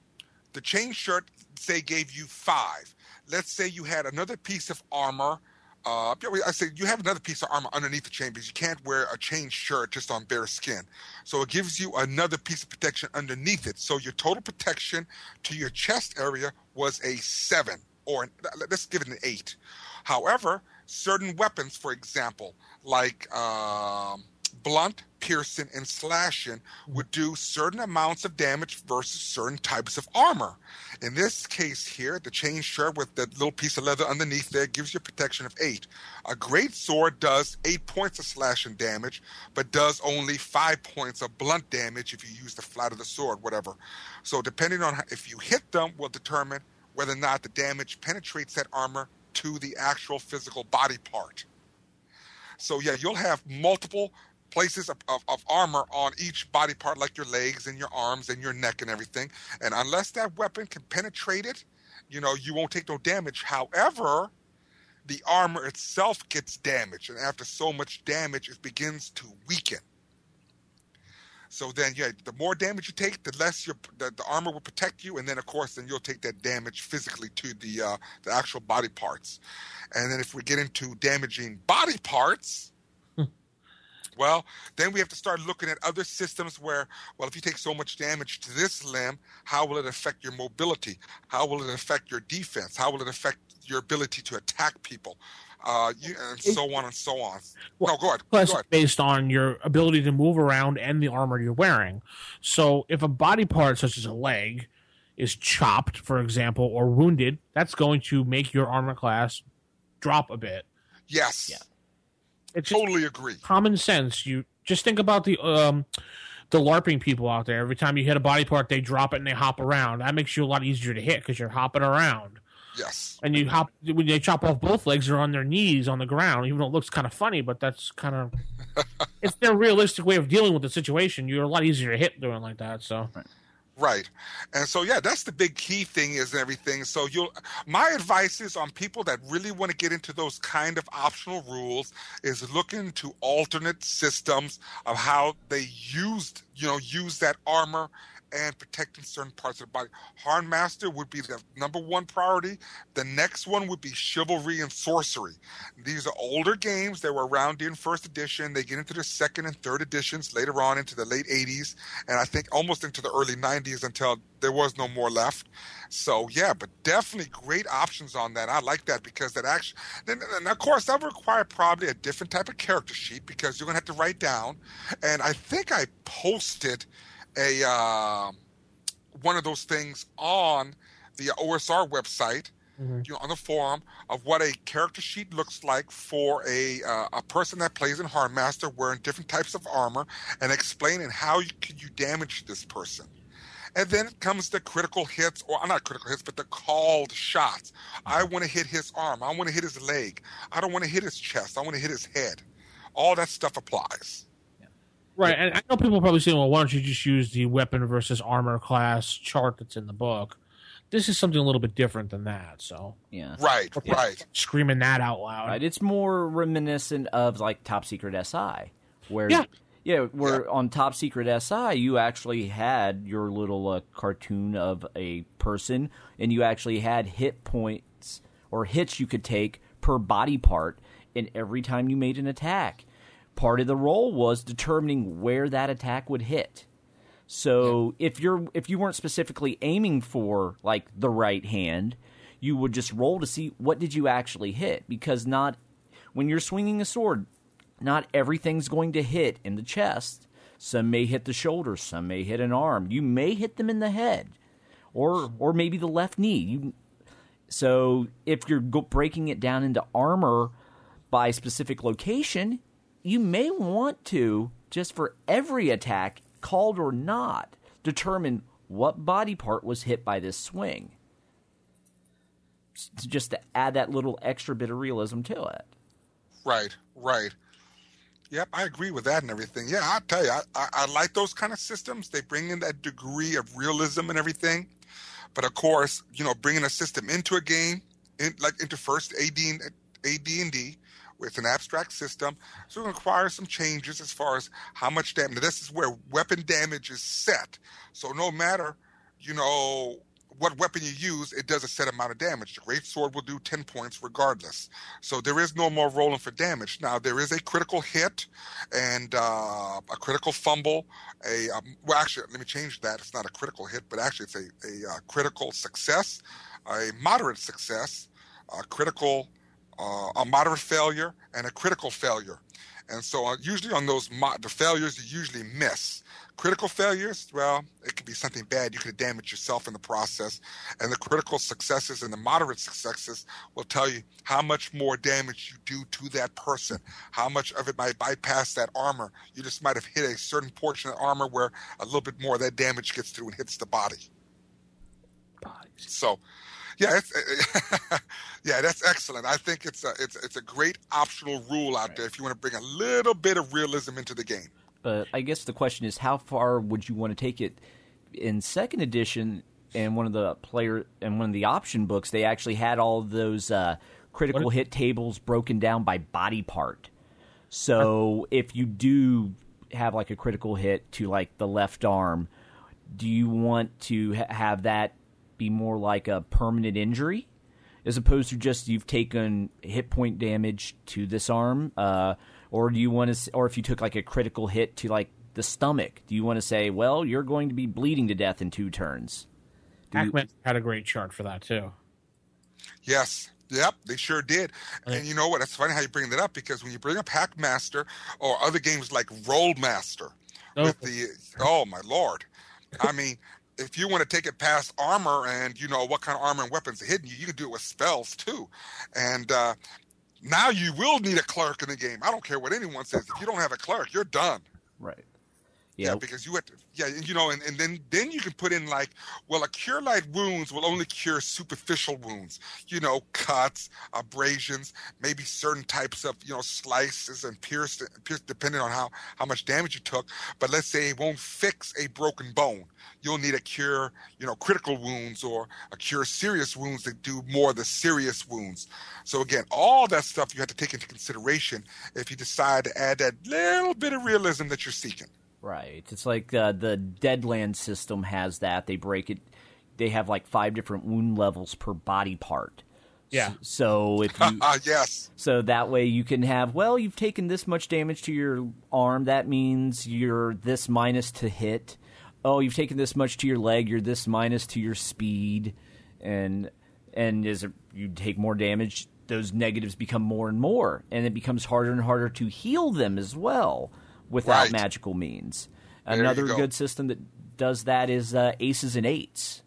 the chain shirt say gave you five. Let's say you had another piece of armor. Uh, I say you have another piece of armor underneath the chain because you can't wear a chain shirt just on bare skin. So it gives you another piece of protection underneath it. So your total protection to your chest area was a seven, or let's give it an eight. However, certain weapons, for example, like um, blunt, piercing, and slashing, mm-hmm. would do certain amounts of damage versus certain types of armor. In this case here, the chain shirt with the little piece of leather underneath there gives you protection of eight. A great sword does eight points of slashing damage, but does only five points of blunt damage if you use the flat of the sword, whatever. So depending on how, if you hit them, will determine whether or not the damage penetrates that armor to the actual physical body part. So yeah, you'll have multiple places of, of, of, armor on each body part, like your legs and your arms and your neck and everything. And unless that weapon can penetrate it, you know, you won't take no damage. However, the armor itself gets damaged, and after so much damage, it begins to weaken. So then, yeah, the more damage you take, the less your the, the armor will protect you, and then of course, then you'll take that damage physically to the uh, the actual body parts. And then if we get into damaging body parts, well, then we have to start looking at other systems where, well, if you take so much damage to this limb, how will it affect your mobility? How will it affect your defense? How will it affect your ability to attack people? Uh, you, and so on and so on. Well, no, go ahead. Plus, Go ahead. based on your ability to move around and the armor you're wearing. So, if a body part, such as a leg, is chopped, for example, or wounded, that's going to make your armor class drop a bit. Yes. Yeah. It's Totally agree. common sense. You just think about the um, the LARPing people out there. Every time you hit a body part, they drop it and they hop around. That makes you a lot easier to hit because you're hopping around. Yes. And you hop when they chop off both legs, they're on their knees on the ground. Even though it looks kind of funny, but that's kind of it's their realistic way of dealing with the situation. You're a lot easier to hit doing like that. So Right. And so yeah, that's the big key thing is everything. So you'll my advice is on people that really want to get into those kind of optional rules is look into alternate systems of how they used, you know, use that armor and protecting certain parts of the body. Harnmaster would be the number one priority. The next one would be chivalry and sorcery. These are older games. They were around in first edition. They get into the second and third editions later on into the late 80s, and I think almost into the early 90s until there was no more left. So yeah, but definitely great options on that. I like that because that actually, then of course that would require probably a different type of character sheet because you're gonna have to write down. And I think I posted a uh, one of those things on the OSR website, you know, on the forum of what a character sheet looks like for a uh, a person that plays in Harnmaster wearing different types of armor and explaining how you could you damage this person. And then it comes the critical hits, or not critical hits, but the called shots. I want to hit his arm. I want to hit his leg. I don't want to hit his chest. I want to hit his head. All that stuff applies. Right, and I know people probably saying, "Well, why don't you just use the weapon versus armor class chart that's in the book?" This is something a little bit different than that. So, Yeah. Right, Yeah. right. screaming that out loud. Right. It's more reminiscent of like Top Secret SI, where Yeah. yeah, where on Top Secret SI you actually had your little uh, cartoon of a person, and you actually had hit points or hits you could take per body part, and every time you made an attack, part of the roll was determining where that attack would hit. So if you're if you weren't specifically aiming for like the right hand, you would just roll to see what did you actually hit because not when you're swinging a sword, not everything's going to hit in the chest. Some may hit the shoulder, some may hit an arm. You may hit them in the head or or maybe the left knee. You so if you're go- breaking it down into armor by specific location, you may want to just for every attack, called or not, determine what body part was hit by this swing. S- Just to add that little extra bit of realism to it. Right, right. Yep, I agree with that and everything. Yeah, I tell you, I, I, I like those kind of systems. They bring in that degree of realism and everything. But of course, you know, bringing a system into a game, in, like into first AD and With an abstract system, so it requires some changes as far as how much damage. This is where weapon damage is set. So no matter, you know, what weapon you use, it does a set amount of damage. The great sword will do 10 points regardless. So there is no more rolling for damage. Now there is a critical hit and uh, a critical fumble. A um, well, actually, let me change that. It's not a critical hit, but actually it's a, a uh, critical success, a moderate success, a critical, uh, a moderate failure, and a critical failure. And so uh, usually on those mo- the failures you usually miss. Critical failures, well, it could be something bad. You could damage yourself in the process. And the critical successes and the moderate successes will tell you how much more damage you do to that person, how much of it might bypass that armor. You just might have hit a certain portion of armor where a little bit more of that damage gets through and hits the body. So, yeah, it's, yeah, that's excellent. I think it's a it's it's a great optional rule out there if you want to bring a little bit of realism into the game. But I guess the question is, how far would you want to take it? In second edition, and one of the player and one of the option books, they actually had all of those uh, critical hit tables broken down by body part. So if you do have like a critical hit to like the left arm, do you want to ha- have that be more like a permanent injury? as opposed to just you've taken hit point damage to this arm, uh, or do you want to, or if you took like a critical hit to like the stomach, do you want to say, well, you're going to be bleeding to death in two turns? Do you- had a great chart for that too. Yes. Yep, they sure did. And you know what? It's funny how you bring that up because when you bring up Hackmaster or other games like Rolemaster with the oh my lord. I mean, if you want to take it past armor and you know what kind of armor and weapons are hidden you, you can do it with spells too. And uh now you will need a cleric in the game. I don't care what anyone says. If you don't have a cleric, you're done. right. Yeah, Yeah. because you have to, yeah, you know, and, and then then you can put in like, well, a cure light wounds will only cure superficial wounds, you know, cuts, abrasions, maybe certain types of you know slices and pierce, pierce depending on how how much damage you took. But let's say it won't fix a broken bone. You'll need a cure, you know, critical wounds or a cure serious wounds that do more of the serious wounds. So again, all that stuff you have to take into consideration if you decide to add that little bit of realism that you're seeking. Right. It's like uh, the Deadland system has that. They break it. They have like five different wound levels per body part. Yeah. So if you yes. so that way you can have well, you've taken this much damage to your arm. That means you're this minus to hit. Oh, you've taken this much to your leg. You're this minus to your speed, and and as you take more damage, those negatives become more and more, and it becomes harder and harder to heal them as well without Right. magical means. Another go. good system that does that is uh, aces and eights.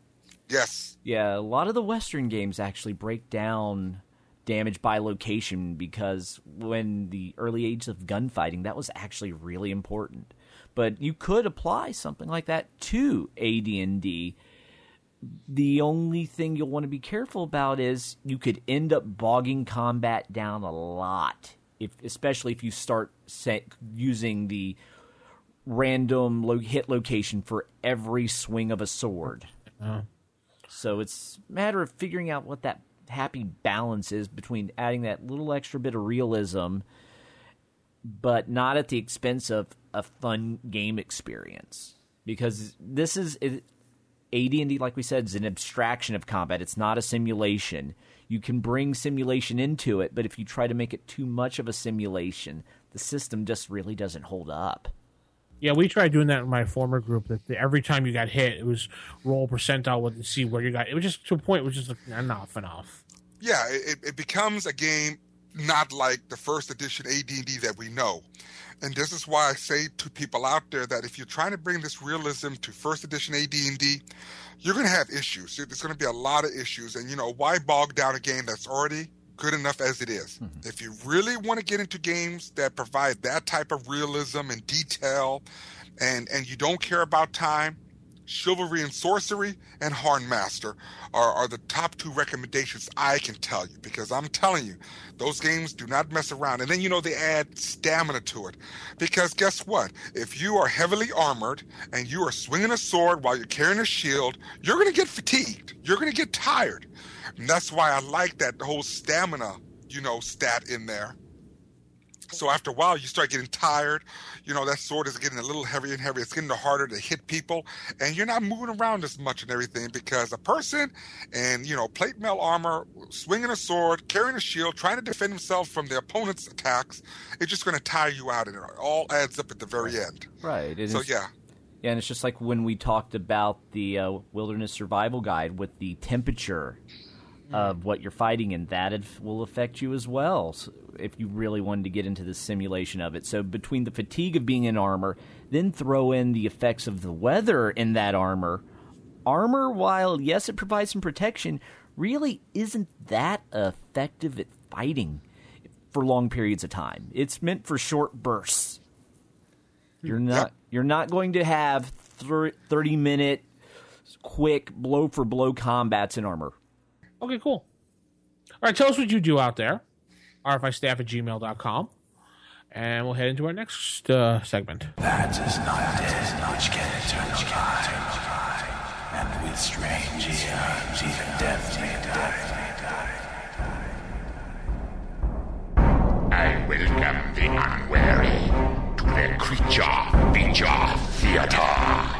Yes. Yeah, a lot of the Western games actually break down damage by location because when the early age of gunfighting, that was actually really important. but you could apply something like that to AD&D. The only thing you'll want to be careful about is you could end up bogging combat down a lot, if especially if you start set, using the random lo- hit location for every swing of a sword. Oh. So it's a matter of figuring out what that happy balance is between adding that little extra bit of realism, but not at the expense of a fun game experience. Because this is it, AD&D, like we said, is an abstraction of combat. It's not a simulation. You can bring simulation into it, but if you try to make it too much of a simulation, the system just really doesn't hold up. Yeah, we tried doing that in my former group. That the, every time you got hit, it was roll percentile with and see where you got. It was just to a point. It was just like enough, enough. Yeah, it, it becomes a game not like the first edition AD&D that we know. And this is why I say to people out there that if you're trying to bring this realism to first edition AD&D, you're going to have issues. There's going to be a lot of issues. And, you know, why bog down a game that's already good enough as it is? Mm-hmm. If you really want to get into games that provide that type of realism and detail and, and you don't care about time, Chivalry and Sorcery and Harnmaster are, are the top two recommendations I can tell you because I'm telling you, those games do not mess around. And then, you know, they add stamina to it. Because guess what? If you are heavily armored and you are swinging a sword while you're carrying a shield, you're going to get fatigued. You're going to get tired. And that's why I like that whole stamina, you know, stat in there. So after a while, you start getting tired. You know, that sword is getting a little heavier and heavier. It's getting harder to hit people, and you're not moving around as much and everything because a person in, you know, plate mail armor, swinging a sword, carrying a shield, trying to defend himself from the opponent's attacks, it's just going to tire you out, and it all adds up at the very end. Right. and So it's- yeah, Yeah, and it's just like when we talked about the uh, wilderness survival guide with the temperature of what you're fighting, and that it will affect you as well. So if you really wanted to get into the simulation of it, so between the fatigue of being in armor, then throw in the effects of the weather in that armor. Armor, while yes, it provides some protection, really isn't that effective at fighting for long periods of time. It's meant for short bursts. You're hmm. not you're not going to have 30 minute quick blow for blow combats in armor. Okay, cool. All right, tell us what you do out there. RFIstaff at gmail.com. And we'll head into our next uh, segment. That is not dead, which can eternal life. And with strange eons, even death may die. I welcome the unwary to the Creature Feature Theater.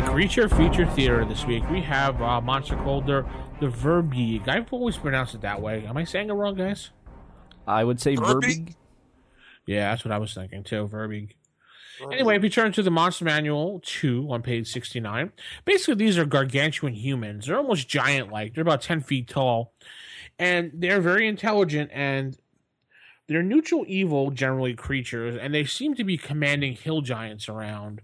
The Creature Feature Theater this week, we have uh, monster called the, the Verbeeg. I've always pronounced it that way. Am I saying it wrong, guys? I would say Verbeeg? Verbeeg. Yeah, that's what I was thinking too, Verbeeg. Anyway, if you turn to the Monster Manual 2 on page 69, basically these are gargantuan humans. They're almost giant like. They're about 10 feet tall. And they're very intelligent and they're neutral evil, generally creatures, and they seem to be commanding hill giants around.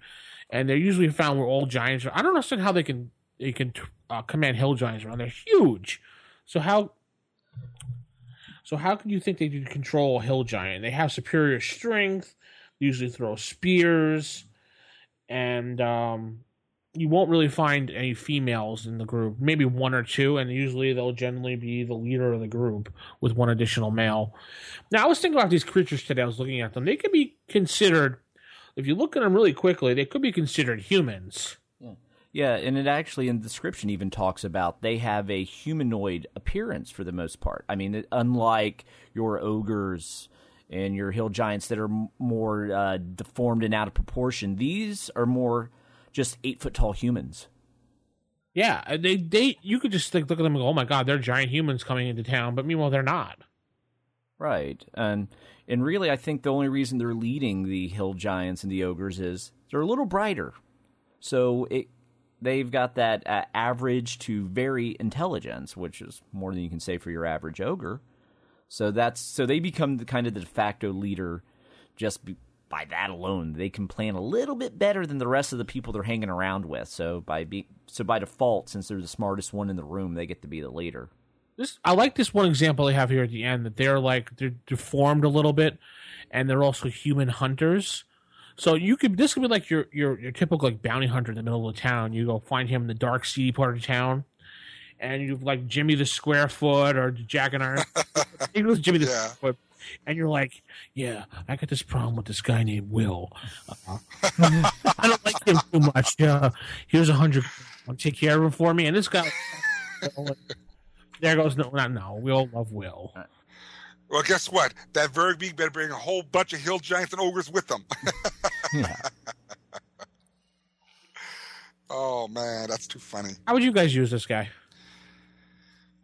And they're usually found where all giants are. I don't understand how they can they can uh, command hill giants around. They're huge. So how so how can you think they could control a hill giant? They have superior strength. Usually throw spears, and um, you won't really find any females in the group. Maybe one or two, and usually they'll generally be the leader of the group with one additional male. Now, I was thinking about these creatures today. I was looking at them. They could be considered, if you look at them really quickly, they could be considered humans. Yeah, and it actually in the description even talks about they have a humanoid appearance for the most part. I mean, unlike your ogres and your hill giants that are more uh, deformed and out of proportion, these are more just eight foot tall humans. Yeah, they they you could just like look at them and go, "Oh my god, they're giant humans coming into town," but meanwhile they're not. Right. And and really I think the only reason they're leading the hill giants and the ogres is they're a little brighter. So it they've got that uh, average to very intelligence, which is more than you can say for your average ogre. So that's so they become the kind of the de facto leader just be, by that alone. They can plan a little bit better than the rest of the people they're hanging around with. So by be, so by default since they're the smartest one in the room, they get to be the leader. This I like this one example they have here at the end that they're like they're deformed a little bit, and they're also human hunters. So you could this could be like your your your typical like bounty hunter in the middle of the town. You go find him in the dark, seedy part of town, and you like Jimmy the Squarefoot or Jack and Iron. it was Jimmy the Yeah. Squarefoot, and you're like, yeah, I got this problem with this guy named Will. Uh, I don't like him too much. Yeah, here's a hundred. I'll take care of him for me. And this guy, there goes no, not no. We all love Will. Well, guess what? That very Verbeeg better bring a whole bunch of hill giants and ogres with them. Yeah. oh man, that's too funny. How would you guys use this guy?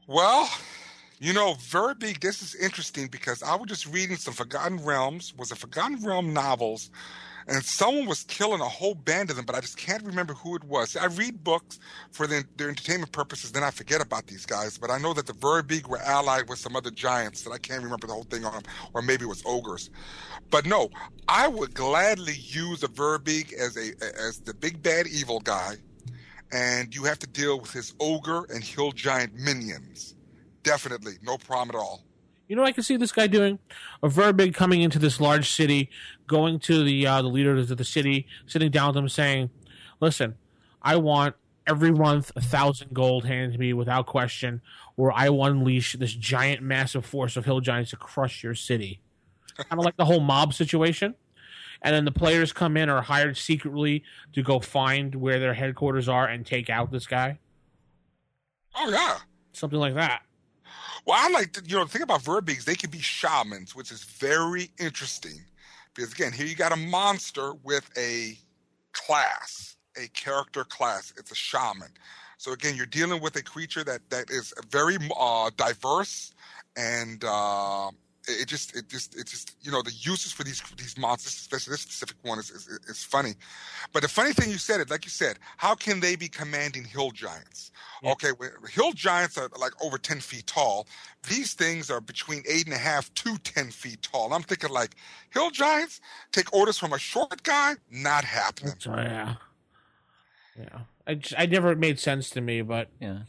Well, you know, Verbeeg, this is interesting because I was just reading some Forgotten Realms, was it Forgotten Realm novels, and someone was killing a whole band of them, but I just can't remember who it was. I read books for the, their entertainment purposes, then I forget about these guys, but I know that the Verbeeg were allied with some other giants that I can't remember the whole thing on, or maybe it was ogres. But no, I would gladly use a Verbeeg as a as the big bad evil guy, and you have to deal with his ogre and hill giant minions. Definitely, no problem at all. You know, what I can see this guy doing a Verbeeg coming into this large city, going to the uh, the leaders of the city, sitting down with them, saying, "Listen, I want every month a thousand gold handed to me without question, or I will unleash this giant, massive force of hill giants to crush your city." kind of like the whole mob situation. And then the players come in or are hired secretly to go find where their headquarters are and take out this guy. Oh yeah. Something like that. Well, I like to, you know the thing about Verbeegs, they can be shamans, which is very interesting. Because again, here you got a monster with a class, a character class. It's a shaman. So again, you're dealing with a creature that that is very uh, diverse, and uh, it it just it just it just you know the uses for these these monsters, especially this specific one, is is, is funny. But the funny thing you said it, like you said, how can they be commanding hill giants? Okay, well, hill giants are like over ten feet tall. These things are between eight and a half to ten feet tall. I'm thinking like hill giants take orders from a short guy, not happening. So uh, yeah, yeah. I just, I never made sense to me, but Yeah.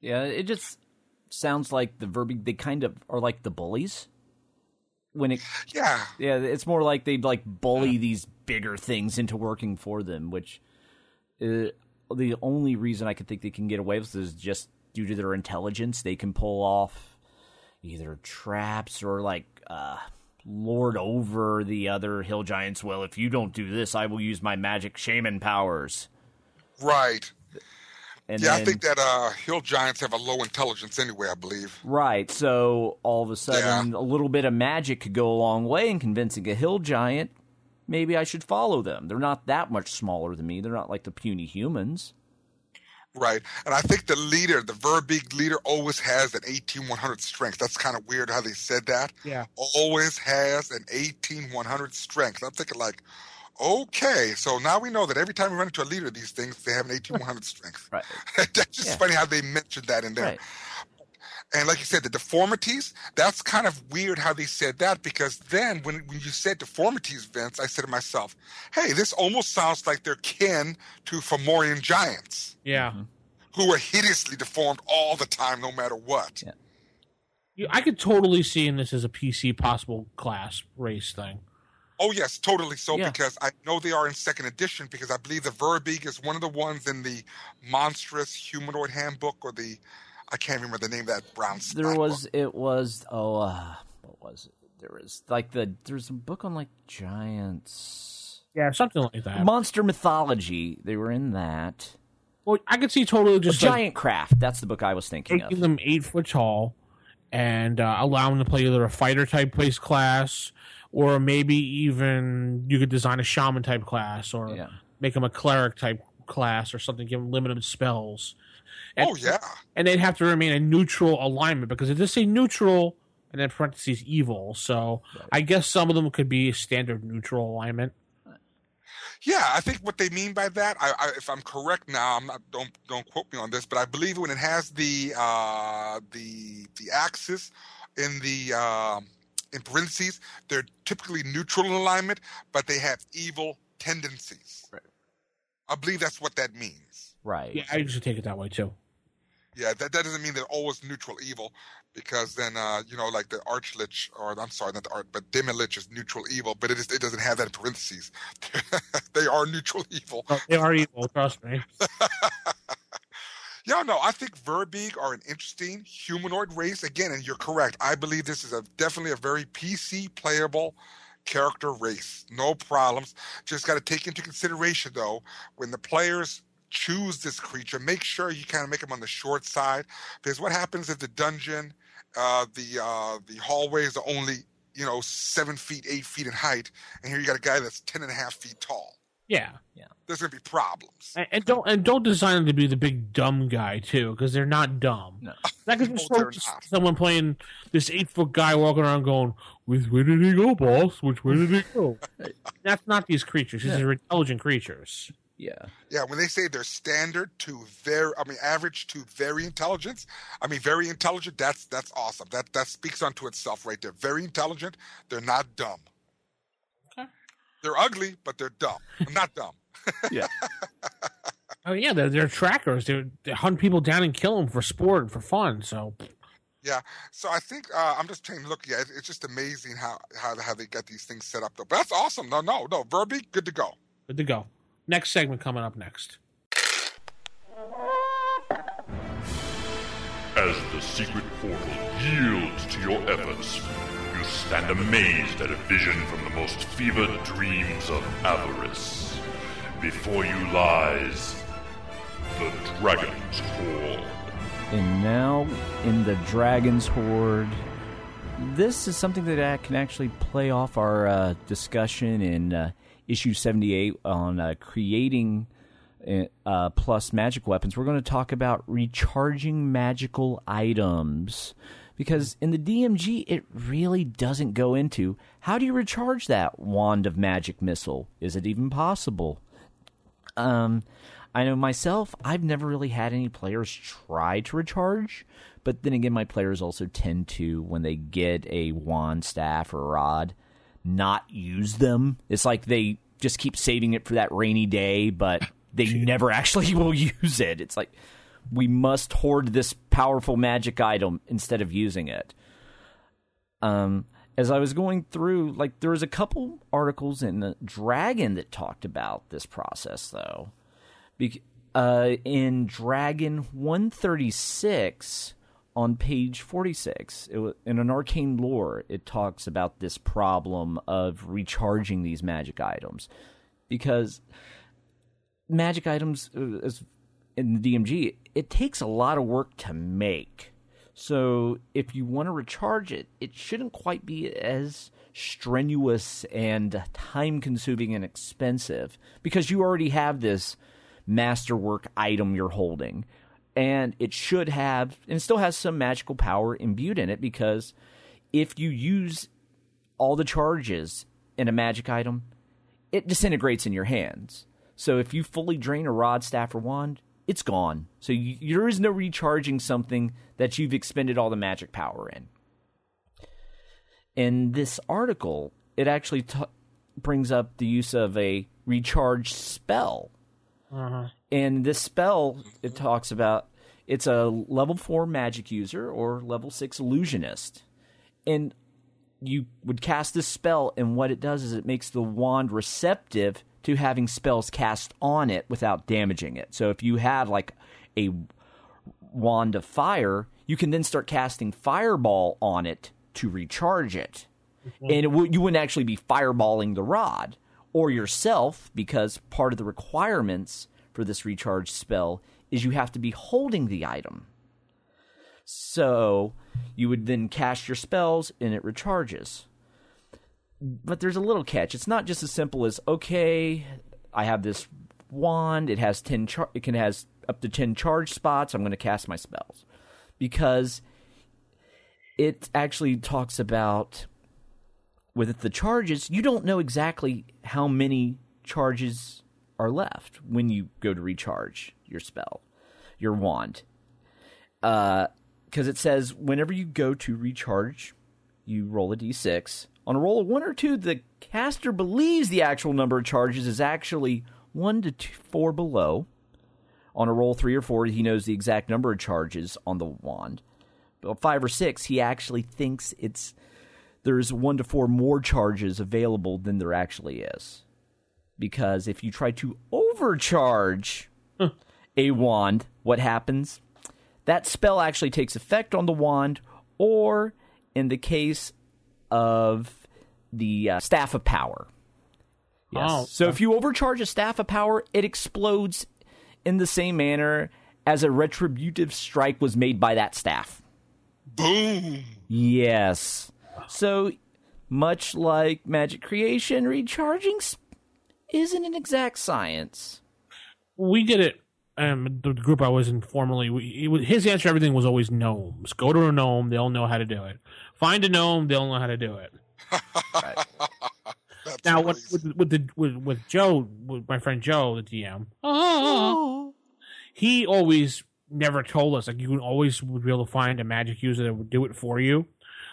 Yeah, it just sounds like the Verbeeg, they kind of are like the bullies. When it, Yeah, yeah, it's more like they like bully these bigger things into working for them, which uh, the only reason I could think they can get away with is just due to their intelligence. They can pull off either traps or like uh, lord over the other hill giants. Well, if you don't do this, I will use my magic shaman powers. right. And yeah, I think that uh, hill giants have a low intelligence anyway. I believe. Right. So all of a sudden, a little bit of magic could go a long way in convincing a hill giant. Maybe I should follow them. They're not that much smaller than me. They're not like the puny humans. Right. And I think the leader, the Verbeeg leader, always has an 18100 strength. That's kind of weird how they said that. yeah. Always has an 18100 strength. I'm thinking, like, okay, so now we know that every time we run into a leader of these things, they have an 18100 strength. Right. That's just Yeah. funny how they mentioned that in there. Right. And like you said, the deformities, that's kind of weird how they said that because then when, when you said deformities, Vince, I said to myself, hey, this almost sounds like they're kin to Fomorian giants Yeah. Mm-hmm. who are hideously deformed all the time, no matter what. Yeah. I could totally see in this as a PC possible class race thing. Oh, yes, totally so Yeah. because I know they are in second edition because I believe the Verbeeg is one of the ones in the monstrous humanoid handbook or the, I can't remember the name of that brown There was, book. it was, oh, uh, what was it? There was like the, there's a book on like giants. Yeah, something like that. Monster mythology. They were in that. well, I could see totally just like, Giant Craft. That's the book I was thinking of. making them eight foot tall and uh, allowing them to play either a fighter type place class or maybe even you could design a shaman type class or Yeah. make them a cleric type class or something, give them limited spells. And, Oh, yeah. And they'd have to remain a neutral alignment because it does say neutral and then parentheses evil. So I guess some of them could be standard neutral alignment. Yeah, I think what they mean by that, I, I, if I'm correct now, I'm not don't don't quote me on this, but I believe when it has the uh, the the axis in the um in parentheses, they're typically neutral in alignment, but they have evil tendencies. Right. I believe that's what that means. Right. Yeah, I usually take it that way too. Yeah, that, that doesn't mean they're always neutral evil, because then uh, you know, like the Archlich, or I'm sorry, not the Arch, but Demilich is neutral evil, but it is it doesn't have that in parentheses. they are neutral evil. Oh, they are evil. Trust me. Yeah, know, I think Verbeeg are an interesting humanoid race again, and you're correct. I believe this is a definitely a very PC playable character race. No problems. Just got to take into consideration though when the players choose this creature, make sure you kind of make them on the short side because what happens if the dungeon, uh, the uh, the hallways are only you know seven feet, eight feet in height, and here you got a guy that's ten and a half feet tall. Yeah. Yeah. There's gonna be problems. And, and don't and don't design them to be the big dumb guy too, because they're not dumb. No. That could be No, so someone playing this eight foot guy walking around going, "Which way did he go, boss? Which way did he go?" That's not these creatures. These are intelligent creatures. Yeah. Yeah, when they say they're standard to very, I mean average to very intelligent, I mean very intelligent. That's that's awesome. That that speaks unto itself right there. Very intelligent. They're not dumb. Okay. They're ugly, but they're dumb. I'm not dumb. Yeah. Oh yeah, they're, they're trackers. They they hunt people down and kill them for sport and for fun. So Yeah. So I think uh, I'm just taking a look. Yeah, it- it's just amazing how how how they got these things set up though. But that's awesome. No, no, no. Verby, good to go. good to go. Next segment coming up next. As the secret portal yields to your efforts, stand amazed at a vision from the most fevered dreams of avarice. Before you lies the Dragon's Hoard. And now in the Dragon's Hoard, this is something that I can actually play off our uh, discussion in uh, issue 78 on uh, creating uh, plus magic weapons. We're going to talk about recharging magical items. Because in the DMG, it really doesn't go into how do you recharge that wand of magic missile? Is it even possible? Um, I know myself, I've never really had any players try to recharge, but then again, my players also tend to, when they get a wand, staff, or rod, not use them. It's like they just keep saving it for that rainy day, but they never actually will use it. It's like we must hoard this powerful magic item instead of using it. Um, as I was going through, like there was a couple articles in the Dragon that talked about this process, though. Bec- uh, in Dragon 136 on page 46, it in an arcane lore, it talks about this problem of recharging these magic items because magic items uh, as in the DMG, it takes a lot of work to make. So if you want to recharge it, it shouldn't quite be as strenuous and time consuming and expensive because you already have this masterwork item you're holding. And it should have, and still has some magical power imbued in it because if you use all the charges in a magic item, it disintegrates in your hands. So if you fully drain a rod, staff, or wand, it's gone. So you, there is no recharging something that you've expended all the magic power in. In this article, it actually t- brings up the use of a recharge spell. Uh-huh. And this spell, it talks about it's a level 4 magic user or level 6 illusionist. And you would cast this spell, and what it does is it makes the wand receptive to having spells cast on it without damaging it. So if you have like a wand of fire, you can then start casting fireball on it to recharge it. Mm-hmm. And it w- you wouldn't actually be fireballing the rod or yourself because part of the requirements for this recharge spell is you have to be holding the item. So you would then cast your spells and it recharges. But there's a little catch. It's not just as simple as okay, I have this wand. It has ten. Char- it can has up to ten charge spots. I'm going to cast my spells because it actually talks about with the charges. You don't know exactly how many charges are left when you go to recharge your spell, your wand. Uh, because it says whenever you go to recharge, you roll a d6. On a roll of one or two, the caster believes the actual number of charges is actually one to two, four below, On a roll three or four, he knows the exact number of charges on the wand. But five or six, he actually thinks it's there's one to four more charges available than there actually is. Because if you try to overcharge a wand, what happens? That spell actually takes effect on the wand, or in the case of the uh, Staff of Power. Yes. Oh, so if you overcharge a Staff of Power, it explodes in the same manner as a retributive strike was made by that staff. Boom. Yes. So much like magic creation, recharging sp- isn't an exact science. we did it. Um, the group I was in formerly, we, was- his answer to everything was always gnomes. Go to a gnome; they'll know how to do it. Find a gnome; they'll know how to do it. That's Now, with, with, with the with, with Joe, with my friend Joe, the DM, he always never told us like you would always would be able to find a magic user that would do it for you,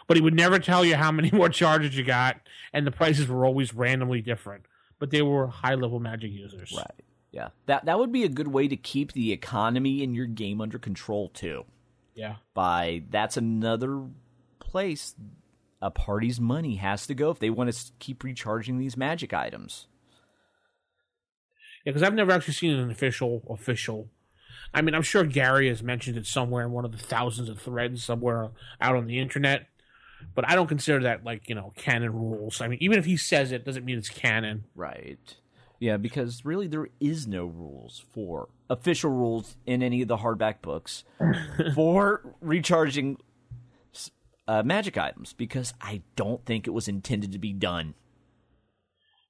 but he would never tell you how many more charges you got, and the prices were always randomly different. But they were high level magic users. Right. Yeah. That that would be a good way to keep the economy in your game under control too. Yeah. By that's another place a party's money has to go if they want to keep recharging these magic items. Yeah, because I've never actually seen an official official. I mean, I'm sure Gary has mentioned it somewhere in one of the thousands of threads somewhere out on the internet, but I don't consider that like you know canon rules. I mean, even if he says it, doesn't mean it's canon. Right. Yeah, because really there is no rules for official rules in any of the hardback books for recharging uh, magic items because I don't think it was intended to be done.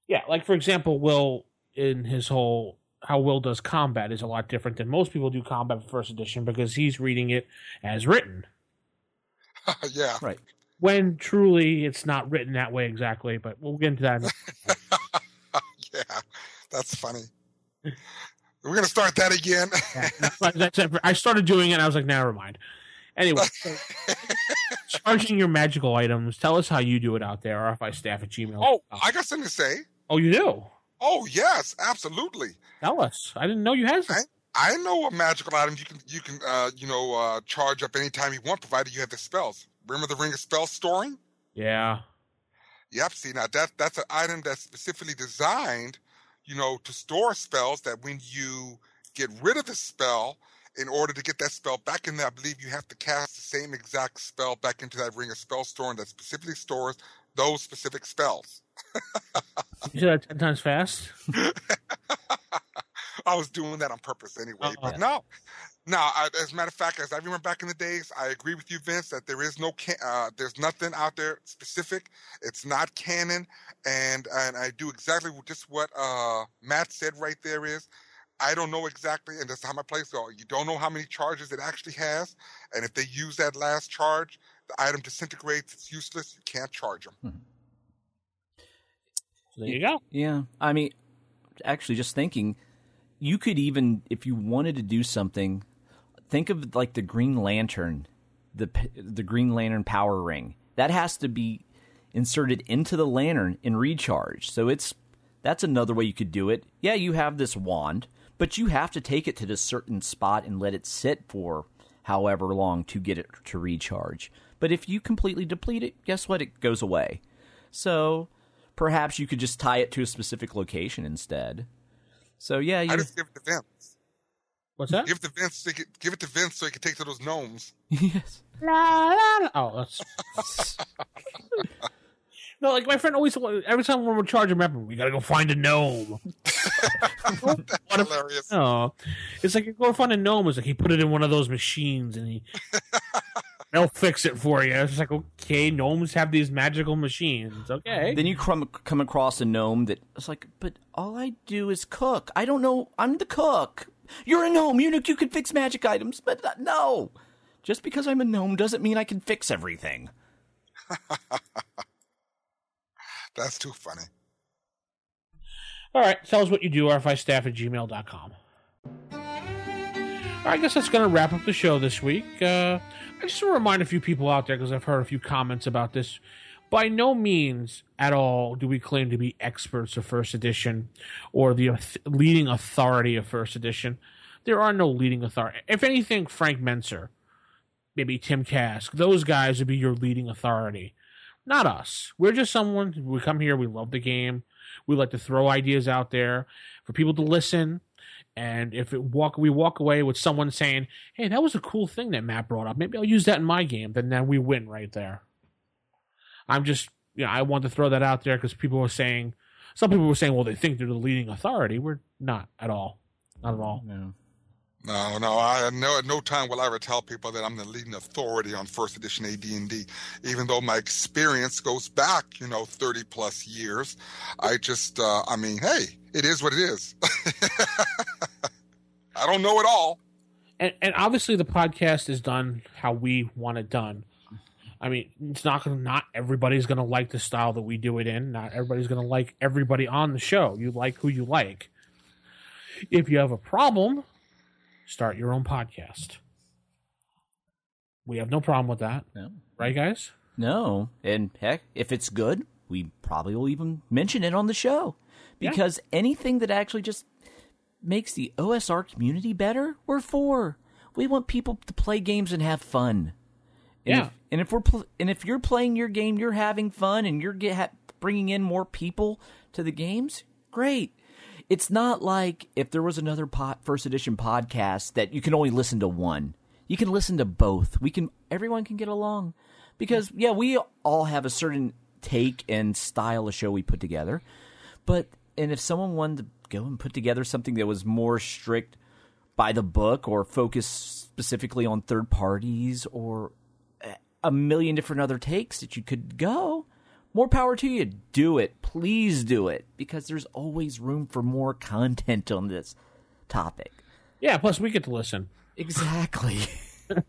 Yeah, like for example, Will in his whole how Will does combat is a lot different than most people do combat for first edition because he's reading it as written. yeah. Right. When truly it's not written that way exactly, but we'll get into that. yeah. That's funny. We're gonna start that again. It. I started doing it and I was like, never mind. Anyway, so charging your magical items, tell us how you do it out there, RFI staff at Gmail. oh, I got something to say. oh, you do? Oh yes, absolutely. Tell us. I didn't know you had some. I know what magical items you can you can uh, you know uh, charge up anytime you want, provided you have the spells. Remember the ring of spell storing? Yeah. Yep. See now that that's an item that's specifically designed, you know, to store spells. That when you get rid of the spell, in order to get that spell back in there, I believe you have to cast the same exact spell back into that ring of spell storing that specifically stores those specific spells. You said that 10 times fast? I was doing that on purpose anyway. Uh-uh. But no, no. I, as a matter of fact, as I remember back in the days, I agree with you, Vince, that there is no, can- uh, there's nothing out there specific. It's not canon, and and I do exactly just what uh, Matt said right there. Is I don't know exactly, and that's how my plays go. You don't know how many charges it actually has, and if they use that last charge, the item disintegrates. It's useless. You can't charge them. So there you go. Yeah. I mean, actually, just thinking, you could even, if you wanted to do something, think of like the Green Lantern, the the Green Lantern power ring. That has to be inserted into the lantern and recharged. So it's that's another way you could do it. Yeah, you have this wand, but you have to take it to this certain spot and let it sit for however long to get it to recharge. But if you completely deplete it, guess what? It goes away. So perhaps you could just tie it to a specific location instead. So yeah, you I just give it to Vince. What's that? Give it to Vince. So he could, give it to Vince so he can take to those gnomes. yes. La, la, la. Oh, that's. no, like my friend always, every time when we're charging, remember, we gotta go find a gnome. what if, Hilarious. no, it's like you go find a gnome. It's like he put it in one of those machines and he. They'll fix it for you. It's like okay, gnomes have these magical machines. Okay, Then you come come across a gnome that it's like, but all I do is cook. I don't know. I'm the cook. You're a gnome. You know you can fix magic items, but uh, no. Just because I'm a gnome doesn't mean I can fix everything. That's too funny. All right, tell us what you do, rfistaff at gmail.com. All right, I guess that's going to wrap up the show this week. Uh, I just want to remind a few people out there, because I've heard a few comments about this. By no means at all do we claim to be experts of First Edition or the leading authority of First Edition. there are no leading authority. If anything, Frank Mentzer, maybe Tim Kask, those guys would be your leading authority. Not us. We're just someone. We come here. We love the game. We like to throw ideas out there for people to listen. And if it walk, we walk away with someone saying, "Hey, that was a cool thing that Matt brought up. Maybe I'll use that in my game." Then then we win right there. I'm just, you know, I want to throw that out there because people were saying, some people were saying, well, they think they're the leading authority. We're not at all, not at all. No. No, no, I no at no time will I ever tell people that I'm the leading authority on first edition AD&D, even though my experience goes back, you know, 30 plus years. I just, uh, I mean, hey, it is what it is. I don't know it all. And, and obviously, the podcast is done how we want it done. I mean, it's not gonna, not everybody's going to like the style that we do it in. Not everybody's going to like everybody on the show. You like who you like. If you have a problem, start your own podcast. We have no problem with that. No. Right, guys? No. And heck, if it's good, we probably will even mention it on the show. Yeah. Because anything that actually just makes the OSR community better, we're for. We want people to play games and have fun. And Yeah. If, and if we're pl- and if you're playing your game, you're having fun, and you're get, ha- bringing in more people to the games. Great. It's not like if there was another first edition podcast that you can only listen to one. You can listen to both. We can. Everyone can get along because yeah, we all have a certain take and style of show we put together. But and if someone wanted to go and put together something that was more strict by the book or focus specifically on third parties or a million different other takes that you could go. More power to you. Do it. Please do it because there's always room for more content on this topic. Yeah, plus we get to listen. Exactly.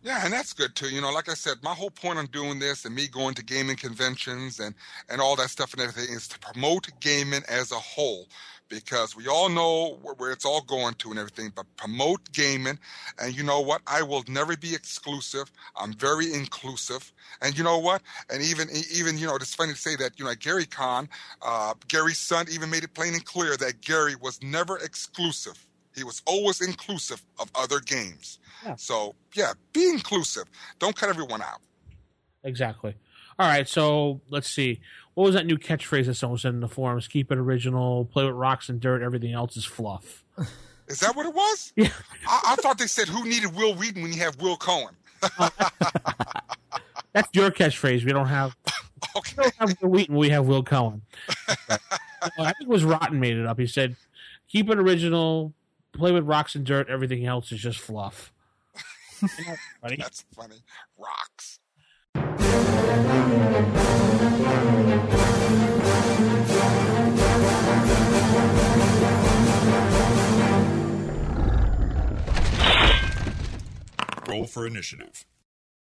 Yeah, and that's good too. You know, like I said, my whole point on doing this and me going to gaming conventions and and all that stuff and everything is to promote gaming as a whole because we all know where, it's all going to and everything, but promote gaming. And you know what? I will never be exclusive. I'm very inclusive. And you know what? And even even you know, it's funny to say that you know, Gary Kahn, uh, Gary's son, even made it plain and clear that Gary was never exclusive. He was always inclusive of other games. Yeah. So yeah, be inclusive. Don't cut everyone out. Exactly. All right, so let's see. What was that new catchphrase that someone said in the forums? Keep it original, play with rocks and dirt, everything else is fluff. Is that what it was? Yeah. I, I thought they said who needed Wil Wheaton when you have Will Cohen. That's your catchphrase. We don't have Okay. we don't have Wil Wheaton, we have Will Cohen. I think it was Rotten made it up. He said, Keep it original, play with rocks and dirt, everything else is just fluff. Know, buddy. That's funny. Rocks. Roll for initiative.